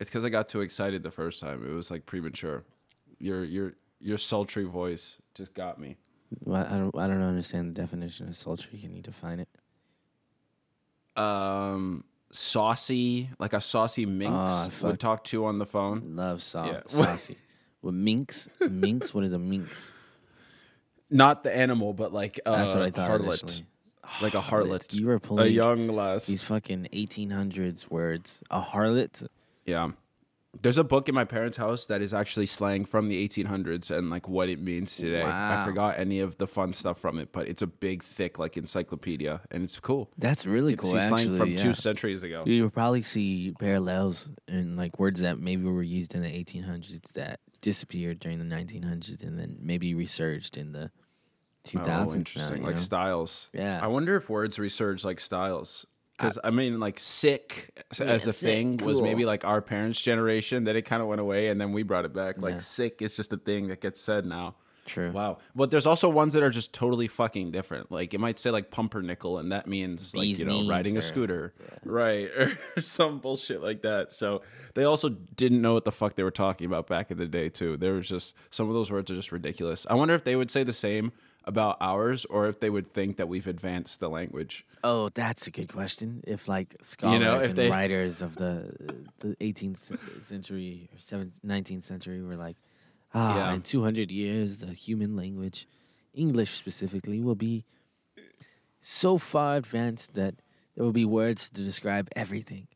It's because I got too excited the first time. It was like premature. Your your your sultry voice just got me. Well, I don't. I don't understand the definition of sultry. You can you define it? Um, saucy, like a saucy minx fuck. would talk to on the phone. Love sau- Yeah. saucy. What minx? minx? What is a minx? Not the animal, but like uh, That's what I thought Harlot, initially. like a harlot. You were pulling a young lass. these fucking 1800s words. A harlot. Yeah. There's a book in my parents' house that is actually slang from the 1800s and like what it means today. I forgot any of the fun stuff from it, but it's a big, thick like encyclopedia, and it's cool. That's really It's cool. slang Actually, from yeah. two centuries ago. You will probably see parallels in like words that maybe were used in the 1800s that disappeared during the 1900s and then maybe resurged in the 2000s. Oh, interesting. you like know? styles. Yeah. I wonder if words resurge like styles. Because I, mean, like sick as- as a sick, thing was maybe like our parents' generation. Then it kind of went away, and then we brought it back. Like Yeah. sick is just a thing that gets said now. True. Wow. But there's also ones that are just totally fucking different. Like it might say like pumpernickel, and that means like you know riding a or- scooter, right, or some bullshit like that. So they also didn't know what the fuck they were talking about back in the day too. There was just some of those words are just ridiculous. I wonder if they would say the same about ours, or if they would think that we've advanced the language. Oh, that's a good question. If like scholars know, if and they- writers of the the 18th century or 17th, 19th century were like, ah, Yeah. in 200 years, the human language, English specifically, will be so far advanced that there will be words to describe everything.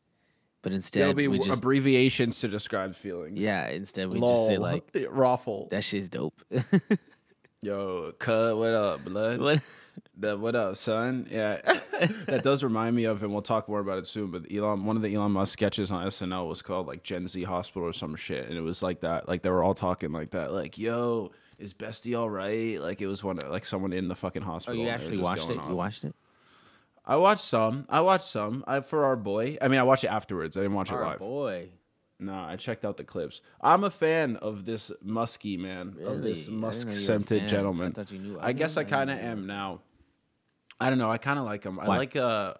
But instead, There'll be just abbreviations to describe feelings. yeah, instead we just say like raffle. that shit's dope. Yo, cut. What up, blood? what? The what up, son? Yeah, that does remind me of, and we'll talk more about it soon. But Elon, one of the Elon Musk sketches on SNL was called like Gen Z Hospital or some shit, and it was like that. Like they were all talking like that. Like, yo, is Bestie all right? Like it was one like someone in the fucking hospital. Oh, you and they were actually watched it? off. You watched it? I watched some. I watched some. I for our boy. I mean, I watched it afterwards. I didn't watch it Our live. boy. No, I checked out the clips. I'm a fan of this musky man, of Really? I this didn't know you were a musk scented I gentleman. thought you knew I of guess. I I kind of am now. I don't know. I kind of like him. I like uh.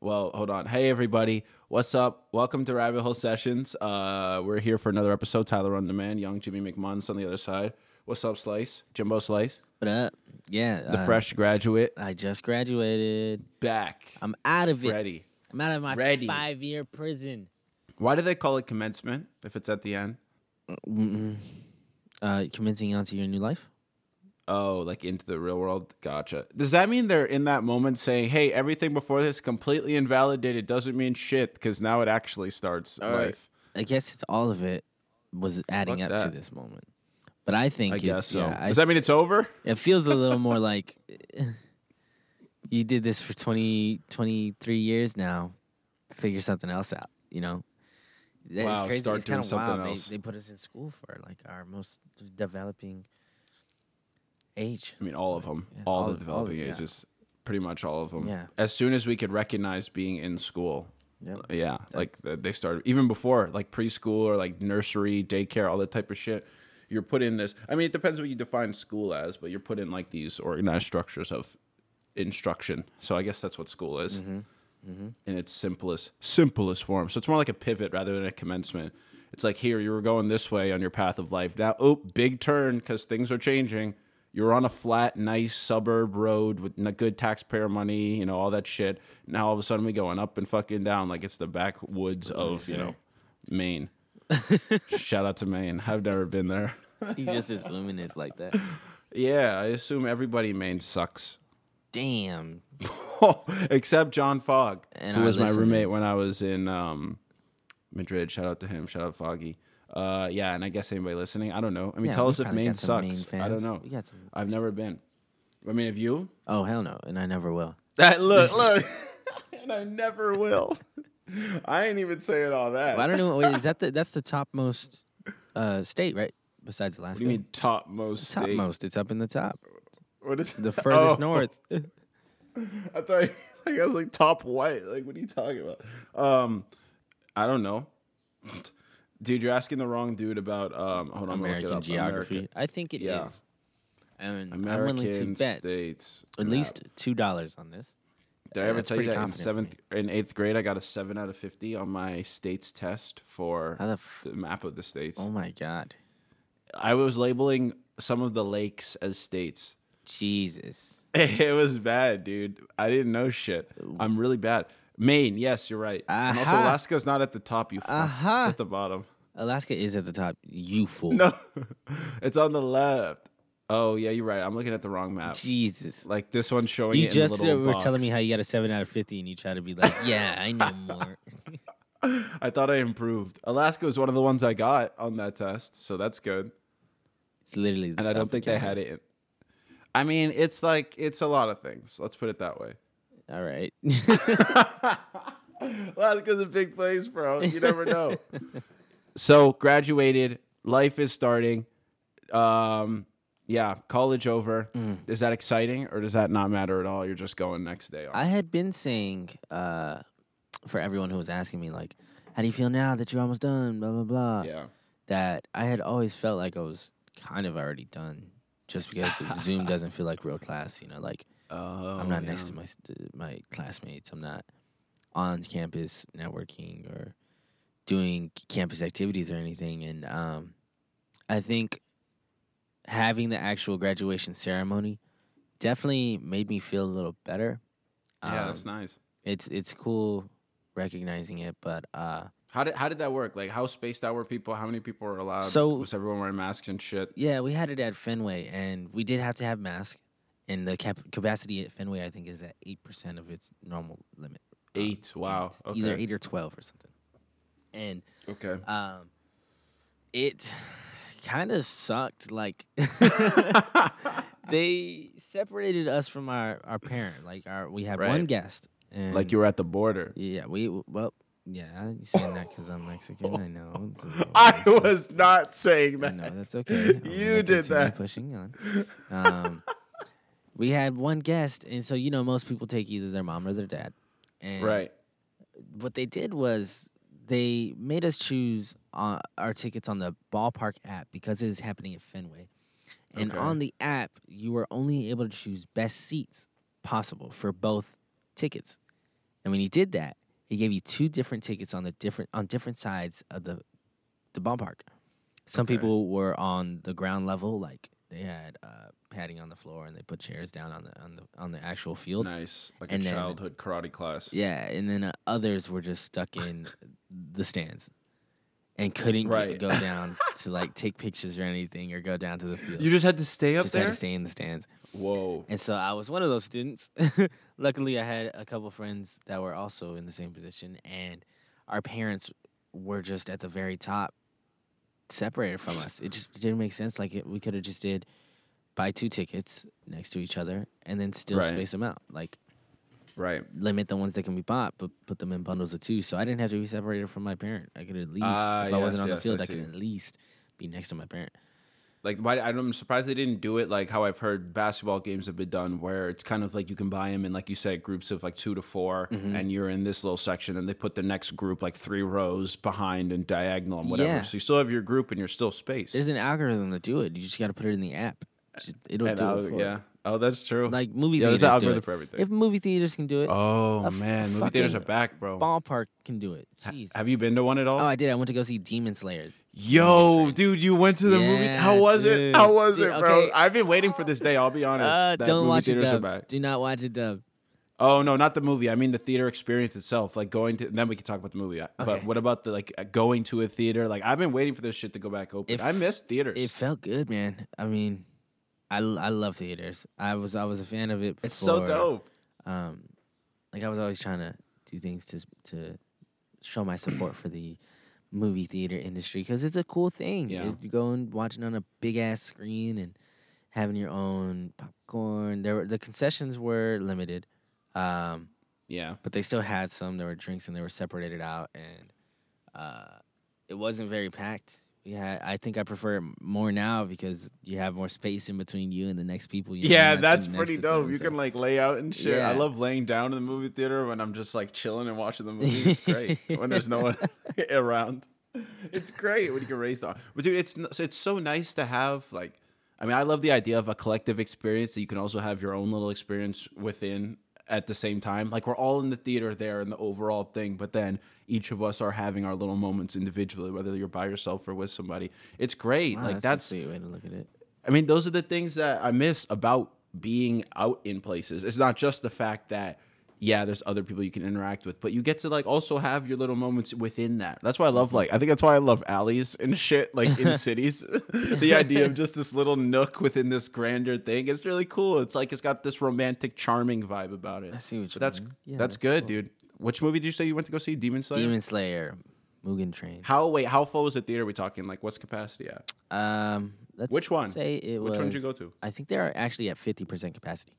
Well, hold on. Hey everybody, what's up? Welcome to Rabbit Hole Sessions. Uh, we're here for another episode. Tyler on demand, young Jimmy McMuns on the other side. What's up, Slice? Jimbo Slice, What up? Yeah. the uh, fresh graduate, I just graduated. back, I'm out of it. ready. I'm out of my Ready. five year prison. Why do they call it commencement if it's at the end? Uh, commencing onto your new life? Oh, like into the real world. Gotcha. Does that mean they're in that moment saying, "Hey, everything before this completely invalidated doesn't mean shit because now it actually starts right. life." I guess it's all of it was adding Fuck up to this moment. But I think I it's so. yeah, I, Does that mean it's over? it feels a little more like you did this for 20, 23 years now. Figure something else out, you know? Wow, crazy. start it's doing something wild. else. They, they put us in school for like our most developing age. I mean, all of them, Yeah, all, all the of- all developing yeah. ages, pretty much all of them. Yeah. As soon as we could recognize being in school, Yep. yeah, like they started even before, like preschool or like nursery, daycare, all that type of shit. You're put in this. I mean, it depends what you define school as, but you're put in like these organized structures of instruction. So I guess that's what school is mm-hmm. Mm-hmm. in its simplest simplest form. So it's more like a pivot rather than a commencement. It's like here you were going this way on your path of life. Now, oh, big turn because things are changing. You're on a flat, nice suburb road with good taxpayer money, you know, all that shit. Now all of a sudden we going up and fucking down like it's the backwoods of you know Maine. Shout out to Maine. I've never been there. He's just assuming it's like that. Yeah, I assume everybody in Maine sucks. Damn. except John Fogg, And who was my roommate when I was in um, Madrid. Shout out to him. Shout out Foggy. Uh, yeah, and I guess anybody listening, I don't know. I mean, Yeah, tell us if Maine some Maine sucks. I don't know. We got some. I've never been. I mean, have you? Oh hell no, and I never will. That look, look, and I never will. I ain't even saying all that. Well, I don't know. Wait, is that the that's the topmost uh, state, right? Besides What Alaska. do you mean topmost? state? topmost? It's up in the top, What is the furthest Oh, north. I thought like I was like top white. Like what are you talking about? Um, I don't know. Dude, you're asking the wrong dude about um. Hold on, I'm gonna look it American geography. American- I think it is. Yeah. And I'm American willing to bet states. at least two dollars on this. Did I ever That's tell you that in seventh, in eighth grade, I got a seven out of fifty on my states test for the f- the map of the states. oh my god, I was labeling some of the lakes as states. Jesus. It was bad, dude. I didn't know shit. I'm really bad. Maine, yes, you're right. And also. Alaska's not at the top. You fuck. Aha. It's at the bottom. Alaska is at the top. You fool. No, it's on the left. Oh yeah, you're right. I'm looking at the wrong map. Jesus. Like this one's showing You it just in little were telling me how you got a seven out of fifty, and you try to be like, "Yeah, I know more." I thought I improved. Alaska was one of the ones I got on that test, so that's good. It's literally. The And I top don't think they had it. I mean, it's like it's a lot of things. Let's put it that way. All right. Alaska's a big place, bro. You never know. so graduated, life is starting. Um, yeah, college over. Mm. Is that exciting or does that not matter at all? You're just going next day. On? I had been saying uh, for everyone who was asking me, like, "How do you feel now that you're almost done?" Blah blah blah. yeah. That I had always felt like I was kind of already done, just because Zoom doesn't feel like real class. You know, like Oh, I'm not yeah. next to my my classmates. I'm not on campus networking or doing campus activities or anything. And um, I think having the actual graduation ceremony definitely made me feel a little better. Yeah, that's Um, nice. It's it's cool recognizing it, but uh, How did how did that work? Like how spaced out were people? How many people were allowed? So- was everyone wearing masks and shit? yeah, we had it at Fenway, and we did have to have masks. And the cap- capacity at Fenway, I think, is at eight percent of its normal limit. Uh, Eight. Wow. It's Okay. Either eight or twelve or something. And Okay. um, it kind of sucked. Like they separated us from our our parent. Like our we had one guest, and like you were at the border. yeah, we well. Yeah, you saying that because I'm Mexican? I know. It's a little I was not saying that. No, that's okay. I'm You did that. Pushing on. Um, we had one guest, and so you know most people take either their mom or their dad. And Right. what they did was they made us choose uh, our tickets on the ballpark app because it is happening at Fenway. And Okay. on the app, you were only able to choose best seats possible for both tickets. And when you did that, he gave you two different tickets on the different on different sides of the the ballpark. Some Okay. people were on the ground level, like they had uh, padding on the floor, and they put chairs down on the on the on the actual field. Nice. Like And a then- childhood karate class. Yeah, and then uh, others were just stuck in the stands and couldn't Right. go down to like take pictures or anything or go down to the field. You just had to stay up just there. had to stay in the stands. Whoa. And so I was one of those students. Luckily, I had a couple friends that were also in the same position, and our parents were just at the very top, separated from us. It just didn't make sense. Like it, we could have just did buy two tickets next to each other and then still Right. space them out. Like Right. limit the ones that can be bought, but put them in bundles of two. So I didn't have to be separated from my parent. I could at least, Ah, if I wasn't yes, on the field, I I, could at least be next to my parent. Like why I'm surprised they didn't do it like how I've heard basketball games have been done, where it's kind of like you can buy them in like you said groups of like two to 4 Mm-hmm. and you're in this little section, and they put the next group like three rows behind and diagonal and whatever. Yeah. So you still have your group and you're still spaced. There's an algorithm to do it. You just got to put it in the app. It'll And do I'll- it. For you. yeah. Oh, that's true. Like movie yeah, there's theaters an do algorithm for everything. If movie theaters can do it, oh man, movie theaters are back, bro. ballpark can do it. Jeez. Have you been to one at all? Oh, I did. I went to go see Demon Slayer. Yo, dude, you went to the movie. How was it? How was Dude, it, bro? okay. I've been waiting for this day. I'll be honest. Uh, that don't movie watch it theaters are dub. back. Do not watch it dub. Oh no, not the movie. I mean the theater experience itself. Like going to. Then we can talk about the movie. But what about the like uh, going to a theater? Like I've been waiting for this shit to go back open. If- I missed theaters. It felt good, man. I mean, I, I love theaters. I was I was a fan of it. Before. it's so dope. um, like I was always trying to do things to to show my support for the movie theater industry because it's a cool thing. Yeah. You go and watching on a big ass screen and having your own popcorn. There were the concessions were limited, um, Yeah. but they still had some. There were drinks and they were separated out, and uh, it wasn't very packed. Yeah, I think I prefer it more now because you have more space in between you and the next people. You know, Yeah, that's pretty dope. someone, You so- can like lay out and shit. I love laying down in the movie theater when I'm just like chilling and watching the movie. It's great when there's no one around. It's great when you can race on. But dude, it's it's so nice to have like. I mean, I love the idea of a collective experience that you can also have your own little experience within at the same time. Like we're all in the theater there in the overall thing, but then each of us are having our little moments individually, whether you're by yourself or with somebody. It's great. Wow, like that's, that's a sweet way to look at it. I mean, those are the things that I miss about being out in places. It's not just the fact that yeah, there's other people you can interact with, but you get to like also have your little moments within that. That's why I love like I think that's why I love alleys and shit like in cities. the idea of just this little nook within this grander thing is really cool. It's like it's got this romantic, charming vibe about it. I see what But you that's mean. Yeah, that's that's good, cool. dude. Which movie did you say you went to go see? Demon Slayer. Demon Slayer, Mugen Train. How wait? How full was the theater? We talking like what's capacity at? Um, let's Which one? Say it Which was. one did you go to? I think they're actually at fifty percent capacity.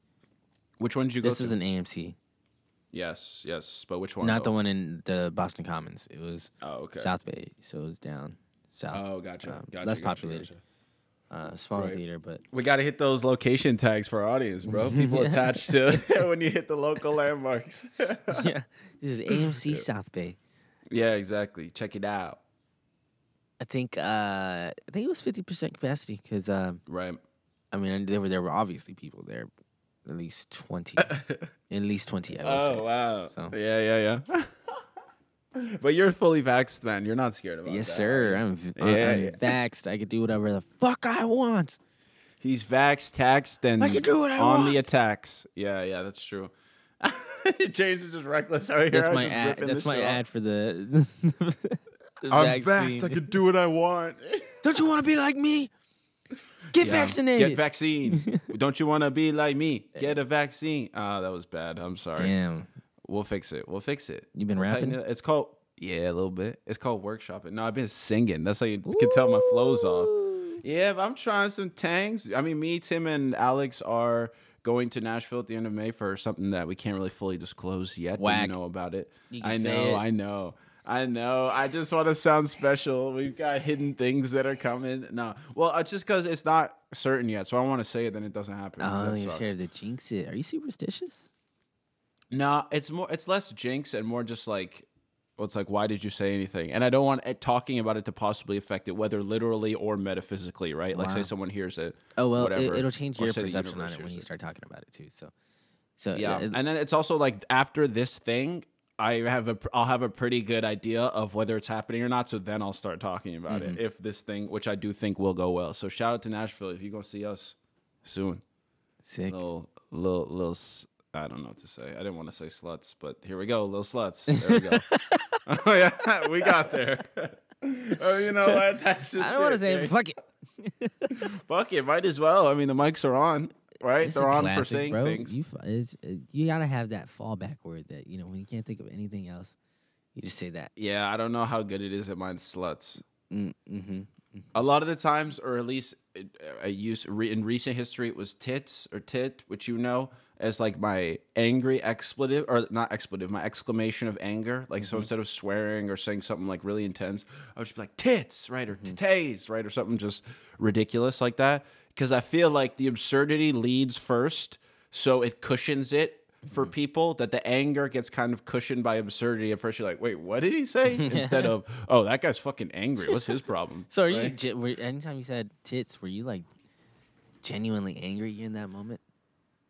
Which one did you go to? This to? is an AMC, yes, yes. But which one? not the one in the Boston Commons. It was Oh, okay. South Bay, so it was down south. Oh, gotcha. um, gotcha less gotcha, populated. gotcha. Uh, smaller Right. theater, but We got to hit those location tags for our audience, bro. People attached to when you hit the local landmarks. yeah, this is AMC South Bay. yeah, exactly. Check it out. I think uh, I think it was fifty percent capacity because um, Right. I mean there were there were obviously people there, at least twenty, at least twenty. I would Oh say. wow. So- Yeah, yeah, yeah. but you're fully vaxxed, man. You're not scared about Yes, that. Yes, sir. I'm, v- Yeah, I'm yeah. vaxxed. I could do whatever the fuck I want. He's vaxxed, taxed, and I can do what I on the attacks. Yeah, yeah, that's true. James is just reckless out here. That's my just ad. ripping That's my ad for the. the I'm vaccine. vaxxed. I can do what I want. Don't you want to be like me? Get Yeah. vaccinated. Get vaccine. Don't you want to be like me? Get a vaccine. Ah, that was bad. I'm sorry. Damn. We'll fix it. We'll fix it. You've been We'll rapping? it. It's called yeah, a little bit. It's called workshopping. No, I've been singing. That's how you can tell my flows off. Yeah, but I'm trying some tangs. I mean, me, Tim, and Alex are going to Nashville at the end of May for something that we can't really fully disclose yet. But Whack. you know about it. I know. it. I know. I know. I just want to sound special. We've got hidden things that are coming. No, well, it's just because it's not certain yet. So I want to say it, then it doesn't happen. Oh, That you're sucks. scared to jinx it. Are you superstitious? No, it's more. It's less jinx and more just like, well, it's like, why did you say anything? And I don't want it, talking about it to possibly affect it, whether literally or metaphysically, right? Like, say someone hears it. Oh well, whatever, it, will change your perception on it when you start talking about it too. So, so Yeah, it- and then it's also like after this thing, I have a, I'll have a pretty good idea of whether it's happening or not. So then I'll start talking about Mm-hmm. it if this thing, which I do think will go well. So shout out to Nashville if you gonna see us soon. sick. little little little I don't know what to say. I didn't want to say sluts, but here we go, little sluts. There we go. oh yeah, we got there. oh, you know what? That's just I don't want to say it, fuck it. Fuck it, might as well. I mean, the mics are on, right? It's They're on classic, for saying bro. things. You uh, you gotta have that fallback word that you know when you can't think of anything else, you just say that. yeah, I don't know how good it is at mine sluts. Mm, mm-hmm. A lot of the times, or at least uh, I use re- in recent history, it was tits or tit, which you know as like my angry expletive or not expletive, my exclamation of anger. Like so, mm-hmm. instead of swearing or saying something like really intense, I would just be like tits, right, or mm-hmm. titties, right, or something just ridiculous like that. Because I feel like the absurdity leads first, so it cushions it. For mm-hmm. people, that the anger gets kind of cushioned by absurdity. At first, you're like, "Wait, what did he say?" Instead of, "Oh, that guy's fucking angry. What's his problem?" So are you? Right? ge- Were, anytime you said tits, were you like genuinely angry in that moment?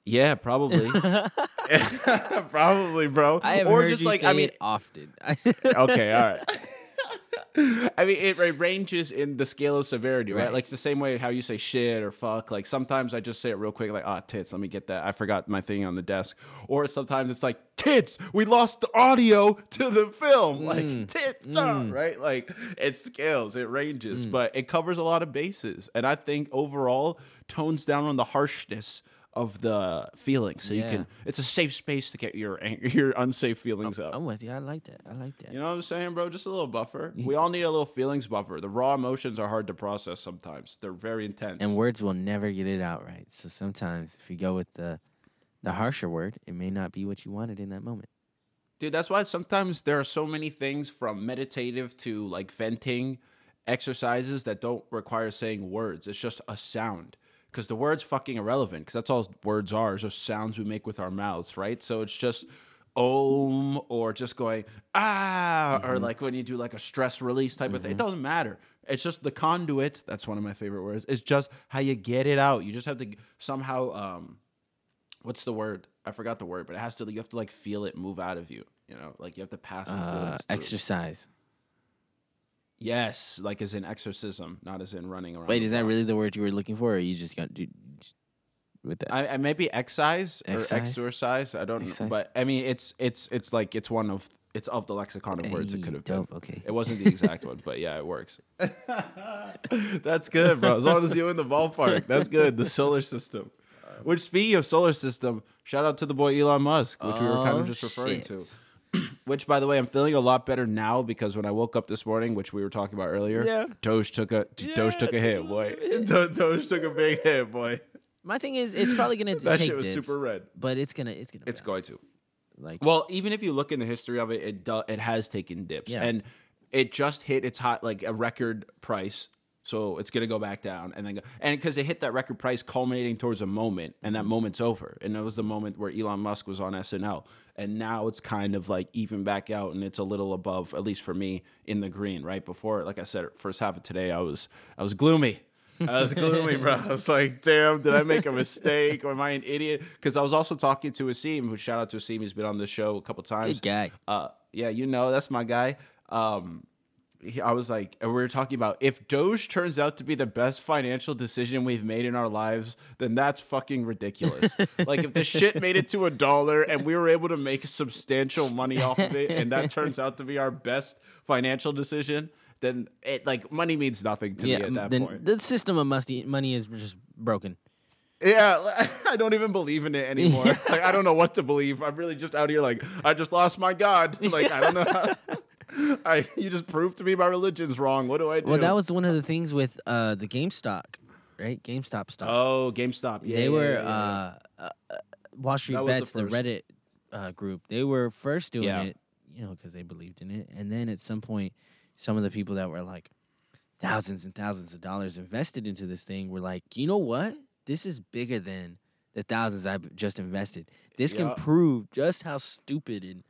Yeah, probably. probably, bro. I have or heard just you like say I mean, it often. okay, all right. I mean, it, it ranges in the scale of severity, right? Right. Like it's the same way how you say shit or fuck. Like sometimes I just say it real quick, like ah tits. Let me get that. I forgot my thing on the desk. Or sometimes it's like tits. We lost the audio to the film. Like Mm. tits, ah, right? Like it scales, it ranges, but it covers a lot of bases, and I think overall tones down on the harshness of the feeling, so you can. It's a safe space to get your your unsafe feelings out. I'm with you. I like that. I like that. You know what I'm saying, bro? Just a little buffer. We all need a little feelings buffer. The raw emotions are hard to process sometimes. They're very intense. and words will never get it out right. So sometimes if you go with the the harsher word, it may not be what you wanted in that moment. Dude, that's why sometimes there are so many things from meditative to like venting exercises that don't require saying words. It's just a sound. Because the word's fucking irrelevant. Because that's all words are, is just sounds we make with our mouths, right? So it's just om or just going ah or like when you do like a stress release type of thing. It doesn't matter. It's just the conduit. That's one of my favorite words. It's just how you get it out. You just have to somehow um what's the word? I forgot the word, but it has to. You have to like feel it move out of you. You know, like you have to pass the Uh, exercise. Yes, like as in exorcism, not as in running around. Wait, is that block. really the word you were looking for, or are you just gonna do just with that? I, I maybe excise or Excise? exorcise. I don't know, but I mean, it's it's it's like it's one of it's of the lexicon of words it could have dope, been. okay. It wasn't the exact one, but yeah, it works. That's good, bro. As long as you're in the ballpark, that's good. The solar system. Which speaking of solar system, shout out to the boy Elon Musk, which we were kind of Oh, just referring to. Which, by the way, I'm feeling a lot better now because when I woke up this morning, which we were talking about earlier, Yeah. Doge took a Doge took a hit, boy. Do- Doge took a big hit, boy. My thing is, it's probably gonna That take shit was dips, super red. but it's gonna it's gonna It's going to. like Well, even if you look in the history of it, it do, it has taken dips, Yeah. and it just hit its hot like a record price. So it's gonna go back down, and then go, and because it hit that record price, culminating towards a moment, and that moment's over, and it was the moment where Elon Musk was on SNL, and now it's kind of like even back out, and it's a little above, at least for me, in the green. Right before, like I said, first half of today, I was I was gloomy. I was gloomy, bro. I was like, damn, did I make a mistake? Or am I an idiot? Because I was also talking to Asim, who shout out to Asim, he's been on the show a couple times. Good guy. Uh, yeah, you know, that's my guy. Um, he, I was like, and we were talking about if Doge turns out to be the best financial decision we've made in our lives, then that's fucking ridiculous. like if the shit made it to a dollar and we were able to make substantial money off of it, and that turns out to be our best financial decision, then it like money means nothing to yeah. me at that then point. the system of musty money is just broken. Yeah, I don't even believe in it anymore. like I don't know what to believe. I'm really just out here like I just lost my god. Like I don't know. How, I you just proved to me my religion's wrong. What do I do? Well, that was one of the things with uh the GameStop, right? GameStop stock. oh GameStop. Yeah, they yeah, were yeah. Uh, uh, uh, Wall Street That was the Bets, the. Reddit uh, group. They were first doing it, you know, because they believed in it, and then at some point, some of the people that were like thousands and thousands of dollars invested into this thing were like, you know what? This is bigger than the thousands I've just invested. This can prove just how stupid and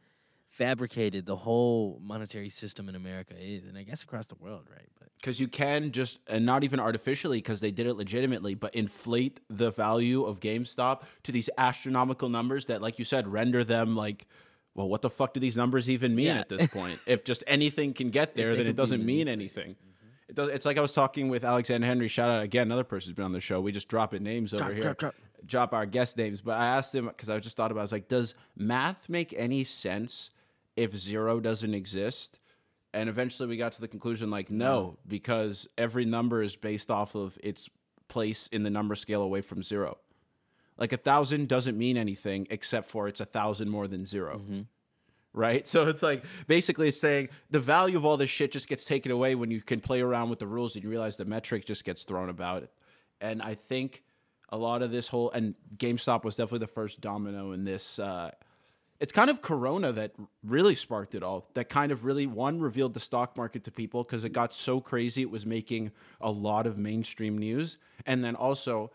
fabricated the whole monetary system in America is, and I guess across the world, right? But because you can just and not even artificially because they did it legitimately but inflate the value of gamestop to these astronomical numbers that like you said render them like well what the fuck do these numbers even mean Yeah. at this point if just anything can get there then it doesn't mean anything it does, it's like I was talking with Alexander Henry. Shout out again, another person who's been on the show. We just dropping names over here. drop, drop. Drop our guest names. But I asked him because I just thought about. it, I was like, does math make any sense if zero doesn't exist? And eventually we got to the conclusion like no, because every number is based off of its place in the number scale away from zero. Like a thousand doesn't mean anything except for it's a thousand more than 0 Right? So it's like basically it's saying the value of all this shit just gets taken away when you can play around with the rules and you realize the metric just gets thrown about. And I think a lot of this whole and GameStop was definitely the first domino in this uh it's kind of corona that really sparked it all that kind of really one revealed the stock market to people because it got so crazy it was making a lot of mainstream news. And then also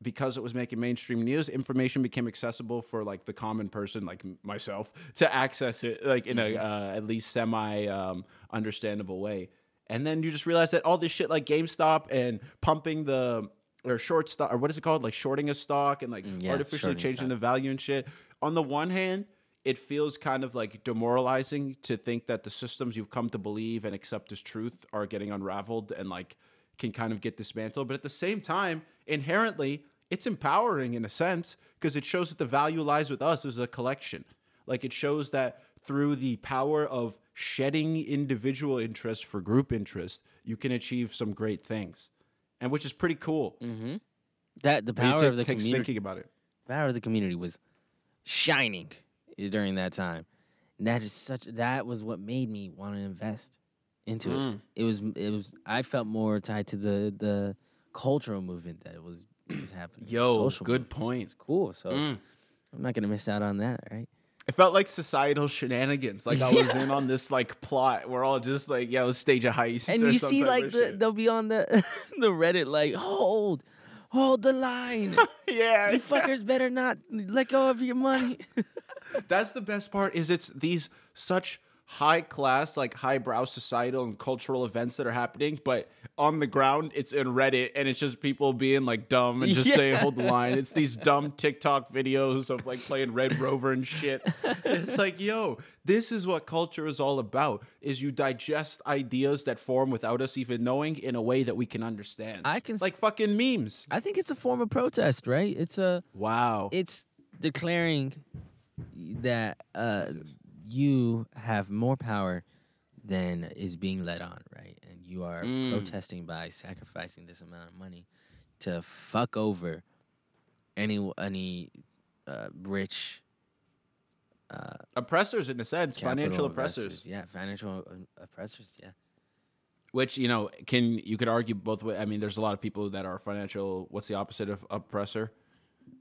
because it was making mainstream news information became accessible for like the common person like myself to access it like in a uh, at least semi um, understandable way. And then you just realize that all this shit like GameStop and pumping the or short stock or what is it called? Like shorting a stock and like yeah, artificially changing stock. the value and shit. On the one hand it feels kind of like demoralizing to think that the systems you've come to believe and accept as truth are getting unraveled and like can kind of get dismantled. But at the same time inherently it's empowering in a sense because it shows that the value lies with us as a collection. Like it shows that through the power of shedding individual interest for group interest you can achieve some great things and which is pretty cool. Mm-hmm. That the power ta- of the community thinking about it? power of the community was shining during that time. And that is such that was what made me want to invest into Mm. it. It was it was I felt more tied to the the cultural movement that was was happening. yo social good movement. point cool. So Mm. I'm not gonna miss out on that, right? It felt like societal shenanigans. Like I was in on this like plot. We're all just like, yeah, let's stage a heist. And you see like the they'll be on the the Reddit like hold hold the line. yeah, you fuckers better not let go of your money. That's the best part. Is it's these such high class, like highbrow societal and cultural events that are happening, but on the ground it's in Reddit and it's just people being like dumb and just Yeah. saying hold the line. It's these dumb TikTok videos of like playing Red Rover and shit. It's like, yo, this is what culture is all about. Is you digest ideas that form without us even knowing in a way that we can understand. I can like fucking memes. I think it's a form of protest, right? It's a Wow. it's declaring that uh, you have more power than is being led on, right? And you are Mm. protesting by sacrificing this amount of money to fuck over any any uh, rich oppressors in a sense, financial oppressors. Yeah, financial uh, oppressors. Yeah. Which you know can you could argue both ways. I mean, there's a lot of people that are financial. What's the opposite of oppressor?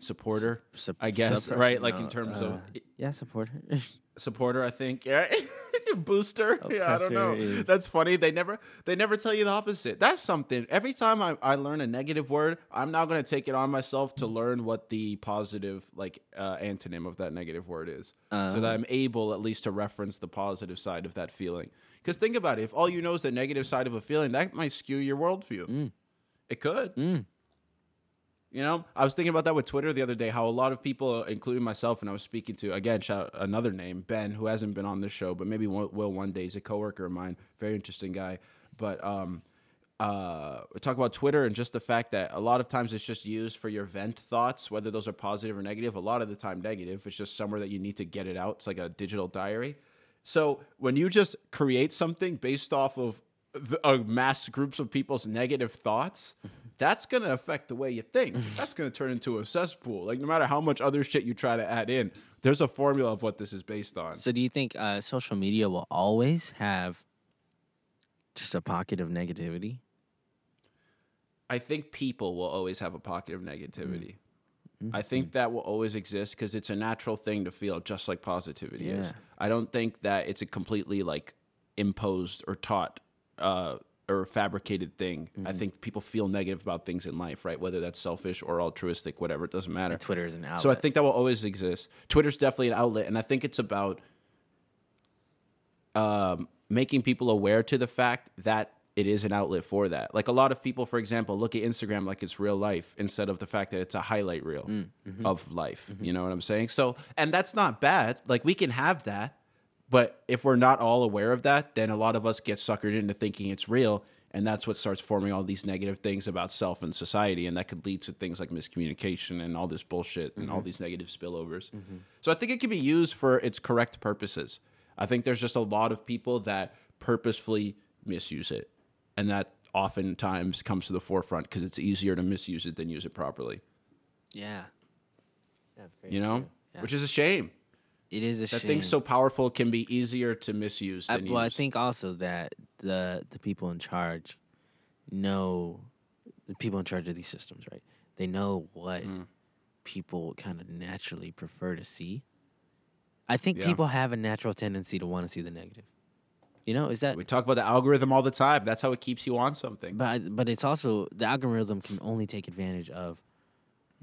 Supporter, Sup- I guess, supper- right? Like no, in terms uh, of yeah, supporter. supporter, I think. Yeah, booster. Yeah, I don't know. Is- That's funny. They never they never tell you the opposite. That's something. Every time I, I learn a negative word, I'm now going to take it on myself to learn what the positive like uh, antonym of that negative word is, so that I'm able at least to reference the positive side of that feeling. Because think about it. If all you know is the negative side of a feeling, that might skew your worldview. It could. You know, I was thinking about that with Twitter the other day. How a lot of people, including myself, and I was speaking to again, shout out another name, Ben, who hasn't been on this show, but maybe will one day. He's a coworker of mine, very interesting guy. But um, uh, talk about Twitter and just the fact that a lot of times it's just used for your vent thoughts, whether those are positive or negative. A lot of the time, negative. It's just somewhere that you need to get it out. It's like a digital diary. So when you just create something based off of the, a mass groups of people's negative thoughts, that's going to affect the way you think. That's going to turn into a cesspool. Like no matter how much other shit you try to add in, there's a formula of what this is based on. So, do you think uh, social media will always have just a pocket of negativity? I think people will always have a pocket of negativity. I think that will always exist because it's a natural thing to feel, just like positivity is. I don't think that it's a completely like imposed or taught uh, or fabricated thing. I mm-hmm. think people feel negative about things in life, right? Whether that's selfish or altruistic, whatever, it doesn't matter. Twitter is an outlet. So I think that will always exist. Twitter's definitely an outlet, and I think it's about um, making people aware to the fact that it is an outlet for that. Like a lot of people, for example, look at Instagram like it's real life instead of the fact that it's a highlight reel mm, mm-hmm. of life. Mm-hmm. You know what I'm saying? So, and that's not bad. Like we can have that, but if we're not all aware of that, then a lot of us get suckered into thinking it's real. And that's what starts forming all these negative things about self and society. And that could lead to things like miscommunication and all this bullshit and all mm-hmm. these negative spillovers. Mm-hmm. So I think it can be used for its correct purposes. I think there's just a lot of people that purposefully misuse it. And that oftentimes comes to the forefront because it's easier to misuse it than use it properly. yeah. Yeah, You know? Yeah. Which is a shame. It is a That shame. thing so powerful can be easier to misuse I, well, I think also that the the people in charge know the people in charge of these systems, right? They know what Mm. people kind of naturally prefer to see. I think Yeah. people have a natural tendency to want to see the negative. You know, is that We talk about the algorithm all the time. That's how it keeps you on something. but but it's also the algorithm can only take advantage of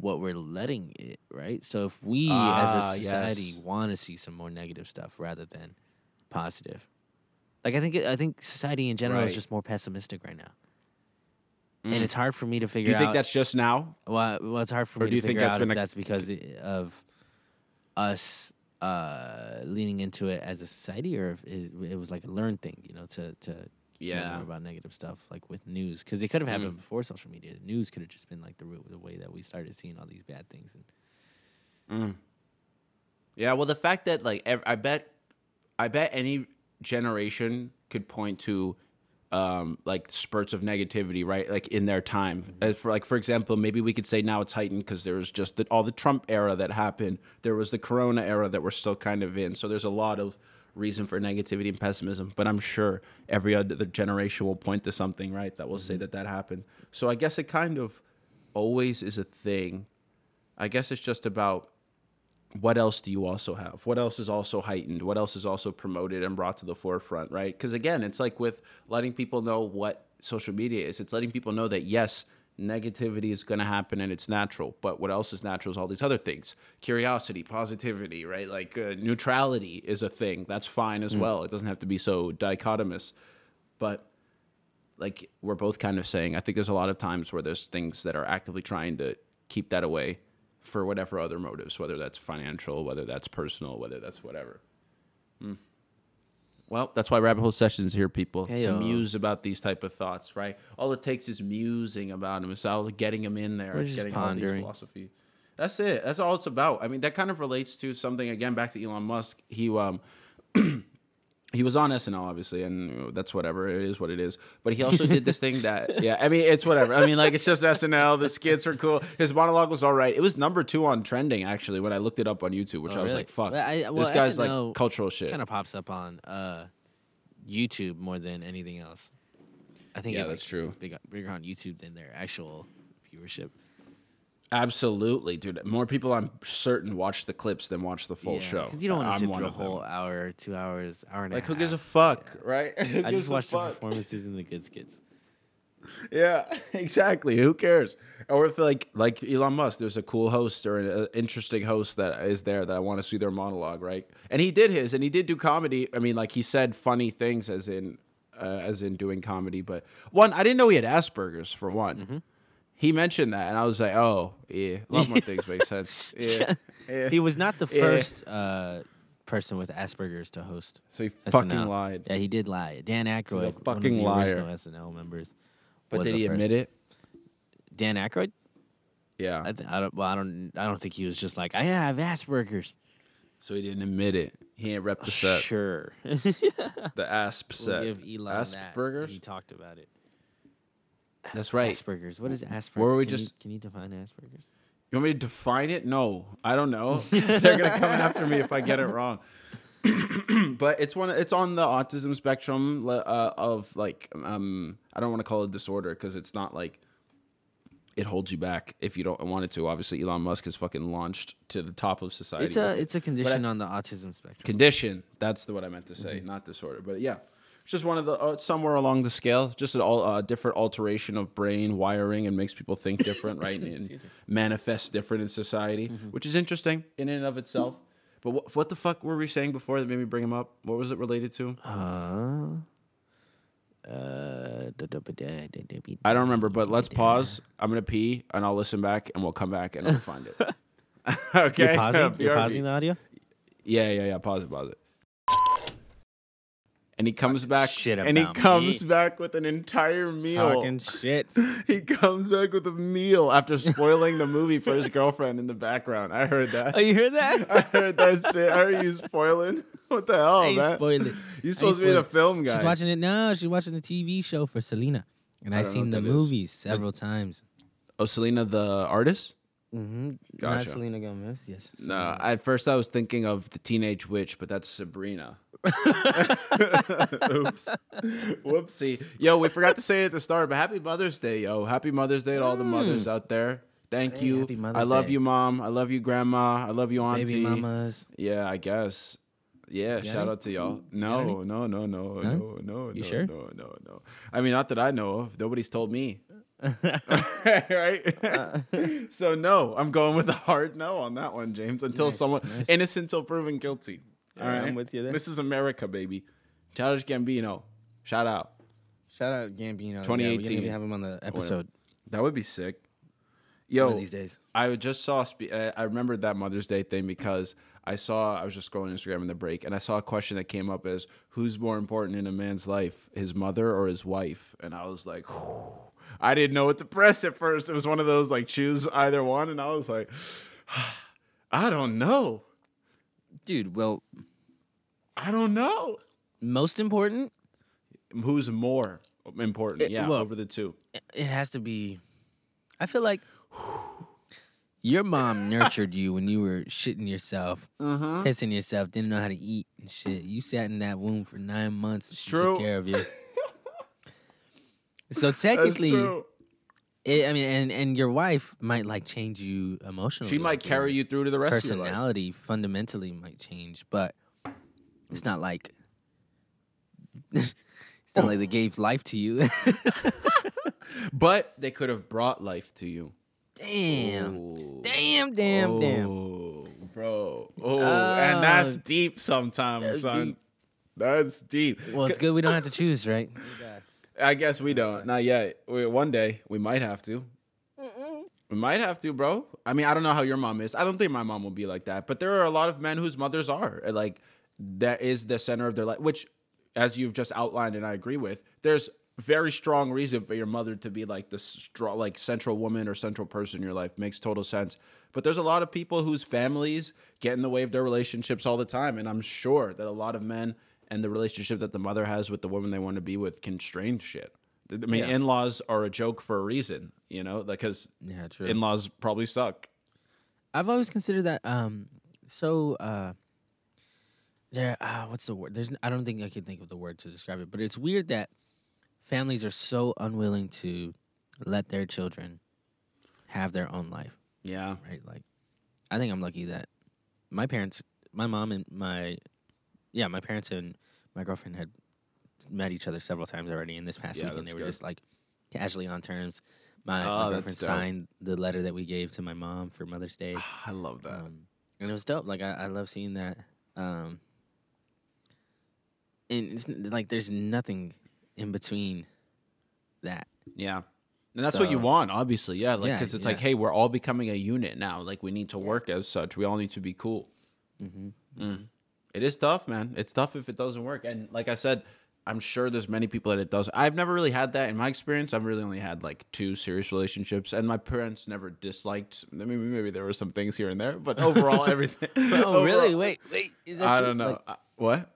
what we're letting it, right? So if we Ah, as a society yes. want to see some more negative stuff rather than positive, like I think I think society in general is just more pessimistic right now, Mm. and it's hard for me to Do figure you think out. that's just now? well, well, it's hard for or me do you to think figure that's out been if a- that's because of us uh, leaning into it as a society, or if it, was like a learned thing, you know, to to Yeah. about negative stuff like with news because it could have happened Mm. before social media. The news could have just been like the the way that we started seeing all these bad things. And Yeah, well, the fact that like ev- I bet, I bet any generation could point to, um, like spurts of negativity, right? Like in their time. As for like, for example, maybe we could say now it's heightened because there was just the, all the Trump era that happened. There was the Corona era that we're still kind of in. So there's a lot of reason for negativity and pessimism. But I'm sure every other generation will point to something, right? That will say mm-hmm. that that happened. So I guess it kind of always is a thing. I guess it's just about what else do you also have? What else is also heightened? What else is also promoted and brought to the forefront, right? Because again, it's like with letting people know what social media is. It's letting people know that yes, negativity is going to happen and it's natural. But what else is natural is all these other things curiosity, positivity, right? Like uh, neutrality is a thing. That's fine as well. It doesn't have to be so dichotomous. But like we're both kind of saying, I think there's a lot of times where there's things that are actively trying to keep that away for whatever other motives, whether that's financial, whether that's personal, whether that's whatever. Hmm. Well, that's why rabbit hole sessions here, people, to muse about these type of thoughts, right? All it takes is musing about them. It's all getting them in there, We're just getting all these pondering. philosophy. That's it. That's all it's about. I mean, that kind of relates to something again. Back to Elon Musk. He um he was on SNL, obviously, and that's whatever. It is what it is. But he also did this thing that, yeah, I mean, it's whatever. I mean, like, it's just SNL. The skits were cool. His monologue was all right. It was number two on trending, actually, when I looked it up on YouTube, which Oh, I was really? like, fuck. Well, I- well, this guy's SNL like cultural shit. Kind of pops up on uh, YouTube more than anything else. I think Yeah, it, that's true. It's big, bigger on YouTube than their actual viewership. Absolutely, dude. More people, I'm certain, watch the clips than watch the full show. Because you don't want to sit through a of them. whole hour, two hours, hour and Like, a who gives a fuck, right? I just a watch the performances and the good skits. Yeah, exactly. Who cares? Or if like like Elon Musk, there's a cool host or an uh, interesting host that is there that I want to see their monologue, right? And he did his, and he did do comedy. I mean, like he said funny things as in uh, as in doing comedy. But one, I didn't know he had Asperger's for one. He mentioned that, and I was like, oh yeah, a lot more things make sense. Yeah, yeah. He was not the Yeah. first uh, person with Asperger's to host. So he SNL. fucking lied. Yeah, he did lie. Dan Aykroyd, one fucking of the liar. original SNL members. But was did the he first. admit it? Dan Aykroyd? Yeah. I, th- I don't. Well, I don't. I don't think he was just like I have Asperger's. so he didn't admit it. He ain't rep the set. Sure. The asp we'll set. give Elon Asperger's. that. He talked about it. That's right. Asperger's. What is Asperger's? were we can just- You, can you define Asperger's? You want me to define it? No, I don't know. They're gonna come after me if I get it wrong. but it's one. It's on the autism spectrum uh, of like um. I don't want to call it disorder because it's not like it holds you back if you don't want it to. Obviously, Elon Musk has fucking launched to the top of society. It's a it's a condition on the autism spectrum. condition. That's the what I meant to say, not disorder. But yeah, just one of the uh, somewhere along the scale, just a all uh, different alteration of brain wiring and makes people think different, right? And manifest different in society, which is interesting in and of itself. But what, what the fuck were we saying before that made me bring him up? What was it related to? Uh, uh, I don't remember, but let's pause. I'm gonna pee and I'll listen back and we'll come back and I'll find it. okay, You're pausing. You're pausing the audio. Yeah, yeah, yeah. Pause it, pause it. And he comes back, shit and he comes me. back with an entire meal. Talking shit. He comes back with a meal after spoiling the movie for his girlfriend in the background. I heard that. Oh, you heard that? I heard that shit. I heard you spoiling. What the hell, I man? spoiled it. You're supposed to be the film guy. She's watching it now. She's watching the TV show for Selena, and I've seen the is. movies several times. oh, Selena, the artist. Mm-hmm. Not Selena Gomez. Yes. No, at first I was thinking of the Teenage Witch, but that's Sabrina. Oops. Whoopsie. Yo, we forgot to say it at the start, but happy Mother's Day, yo. Happy Mother's Day to all the mm. mothers out there. Thank Hey, you. happy Mother's I love Day. you, mom. I love you, grandma. I love you, auntie. Baby mamas. Yeah, I guess. Yeah, shout any? out to y'all. No, no, no, no, no, no, You no, sure? no, no, no. I mean, not that I know of. Nobody's told me. right? So no, I'm going with a hard no on that one, James. Until someone innocent until proven guilty. Yeah, All right, I'm with you there. This is America, baby. Childish Gambino, shout out. Shout out Gambino. Yeah, we're 2018. gonna have him on the episode That would be sick. one Yo, of these days. I just saw. Spe- uh, I remembered that Mother's Day thing because I saw. I was just scrolling Instagram in the break, and I saw a question that came up as, "Who's more important in a man's life, his mother or his wife?" And I was like, I didn't know what to press at first. It was one of those like choose either one, and I was like, I don't know. Dude, well, I don't know. most important, Who's more important? Yeah, well- over the two. it has to be. I feel like your mom nurtured you when you were shitting yourself, Mm-hmm. pissing yourself, didn't know how to eat and shit. You sat in that womb for nine months. and she true. took care of you. so technically, it, I mean, and and your wife might like change you emotionally. She might like, carry you through to the rest of your life. personality fundamentally might change, but it's not like it's not like they gave life to you. but they could have brought life to you. damn. Ooh. Damn, damn, damn. Oh, bro. Oh, and that's deep sometimes, That's son. deep. That's deep. Well, it's good we don't have to choose, right? I guess we don't. Not yet. We- One day we might have to. We might have to, bro. I mean, I don't know how your mom is. I don't think my mom will be like that. But there are a lot of men whose mothers are uh, like that is the center of their life. Which, as you've just outlined, and I agree with, there's very strong reason for your mother to be like the strong, like central woman or central person in your life. Makes total sense. But there's a lot of people whose families get in the way of their relationships all the time, and I'm sure that a lot of men and the relationship that the mother has with the woman they want to be with constrained shit. I mean, Yeah. in-laws are a joke for a reason, you know, because Yeah, in-laws probably suck. I've always considered that um so uh there uh what's the word? There's I don't think I can think of the word to describe it, but it's weird that families are so unwilling to let their children have their own life, Yeah, right? Like I think I'm lucky that my parents, my mom and my yeah, my parents and my girlfriend had met each other several times already and this past Yeah, weekend they were good. just like casually on terms. My, Oh, my girlfriend signed the letter that we gave to my mom for Mother's Day. I love that. Um, and it was dope. Like I, I love seeing that. Um, and it's like there's nothing in between that. yeah, and that's what you want, obviously. Yeah, like Yeah, because it's like, hey, we're all becoming a unit now. Like we need to work as such. We all need to be cool. Mm-hmm. Mm. It is tough, man. It's tough if it doesn't work. And like I said, I'm sure there's many people that it does. I've never really had that in my experience. I've really only had like two serious relationships, and my parents never disliked. I mean, maybe there were some things here and there, but overall, everything. Oh, really? Wait, wait. Is that I true? don't know. Like, what?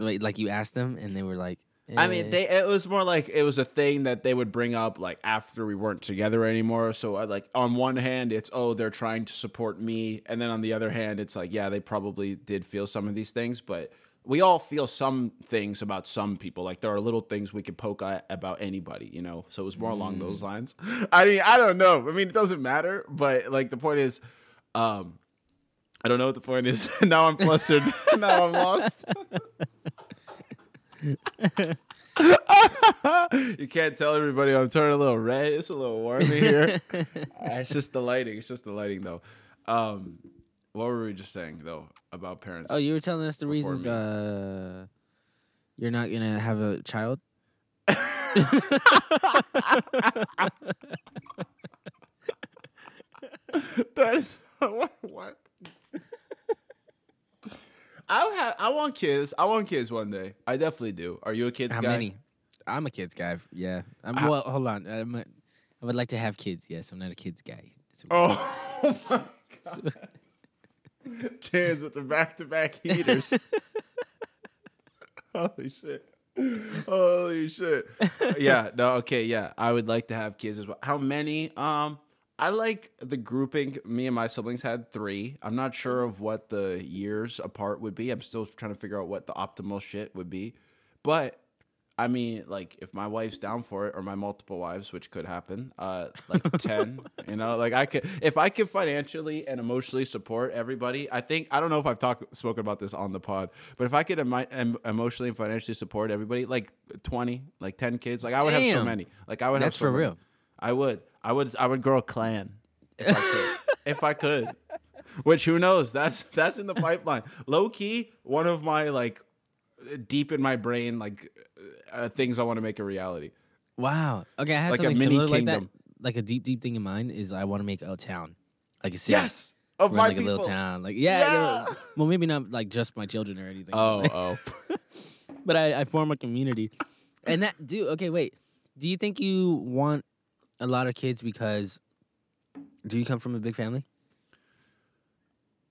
Wait, like you asked them, and they were like, I eh. mean, they it was more like it was a thing that they would bring up like after we weren't together anymore. So I like on one hand, it's oh they're trying to support me, and then on the other hand, it's like yeah they probably did feel some of these things, but we all feel some things about some people. Like there are little things we could poke at about anybody, you know. So it was more along Mm. those lines. I mean, I don't know. I mean, it doesn't matter, but like the point is, um, I don't know what the point is. now I'm flustered. now I'm lost. You can't tell everybody I'm turning a little red. It's a little warm in here. Uh, it's just the lighting. It's just the lighting, though. Um, what were we just saying though about parents? Oh, you were telling us the reasons uh, you're not gonna have a child. that is what? what? I have. I want kids. I want kids one day. I definitely do. Are you a kids How guy? many? I'm a kids guy. Yeah. I'm, How- well, hold on. I'm a, I would like to have kids. Yes, I'm not a kids guy. A- Oh my god! Cheers with the back-to-back heaters. Holy shit! Holy shit! Yeah. No. Okay. Yeah. I would like to have kids as well. How many? Um. I like the grouping. Me and my siblings had three. I'm not sure of what the years apart would be. I'm still trying to figure out what the optimal shit would be. But I mean, like if my wife's down for it, or my multiple wives, which could happen, uh, like ten, you know, like I could, if I could financially and emotionally support everybody, I think I don't know if I've talked spoken about this on the pod, but if I could em- emotionally and financially support everybody, like twenty, like ten kids, like I would have so many, like I would That's have so for many. real. I would, I would, I would grow a clan if I could, if I could. Which who knows? That's that's in the pipeline. Low key, one of my like deep in my brain like uh, things I want to make a reality. Wow. Okay, I have Like a something mini similar like that. kingdom. Like a deep, deep thing in mind is I want to make a town, like a city. Yes, of my like people. a little town. Like yeah. Yeah. no, well, maybe not like just my children or anything. Oh, but, oh. but I, I form a community, and that dude. Okay, wait. Do you think you want a lot of kids because? Do you come from a big family?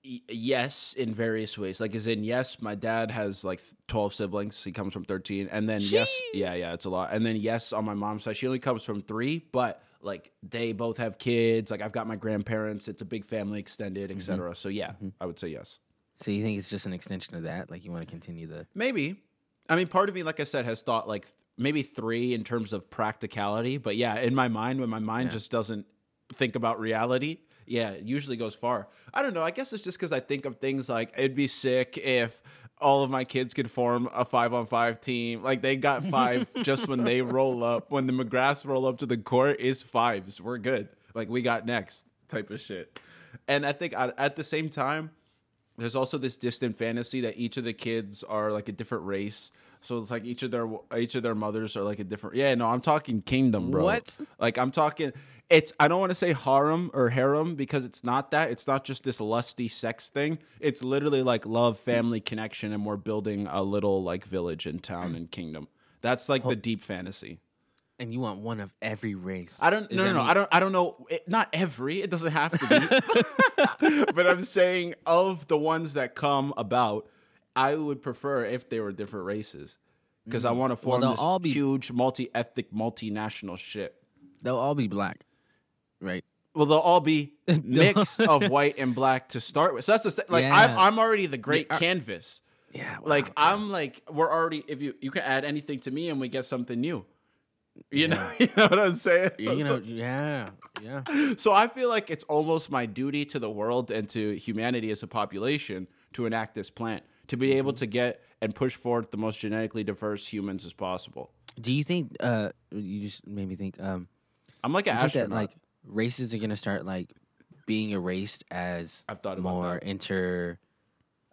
Y- yes, in various ways. Like, as in, yes, my dad has like twelve siblings. He comes from thirteen, and then yes, yeah, yeah, it's a lot. And then yes, on my mom's side, she only comes from three, but like they both have kids. Like I've got my grandparents. It's a big family, extended, etc. Mm-hmm. So yeah, mm-hmm. I would say yes. So you think it's just an extension of that? Like you want to continue the? Maybe. I mean, part of me, like I said, has thought like maybe three in terms of practicality. But yeah, in my mind, when my mind Yeah. just doesn't think about reality, yeah, it usually goes far. I don't know. I guess it's just because I think of things like it'd be sick if all of my kids could form a five on five team. Like they got five just when they roll up. When the McGraths roll up to the court, is fives. We're good. Like we got next type of shit. And I think at, at the same time, there's also this distant fantasy that each of the kids are like a different race. So it's like each of their each of their mothers are like a different. Yeah, no, I'm talking kingdom, bro. What? Like I'm talking. It's I don't want to say harem or harem because it's not that. It's not just this lusty sex thing. It's literally like love, family connection, and we're building a little like village and town and kingdom. That's like the deep fantasy. And you want one of every race. I don't. Is No, no, no. I don't. I don't know. It, not every. It doesn't have to be. but I'm saying of the ones that come about, I would prefer if they were different races, because I mm-hmm. want to form they'll this all be- huge multi-ethnic, multinational ship. They'll all be black, right? Well, they'll all be mix of white and black to start with. So that's the th- like I'm, Yeah. I'm already the great canvas. Yeah. Like I'm like we're already. If you you can add anything to me and we get something new. You know, you know what I'm saying. you So- know, yeah, yeah. So I feel like it's almost my duty to the world and to humanity as a population to enact this plan, to be able to get and push forward the most genetically diverse humans as possible. Do you think? Uh, you just made me think. Um, I'm like an think that astronaut. like races are gonna start like being erased as I've thought about more inter,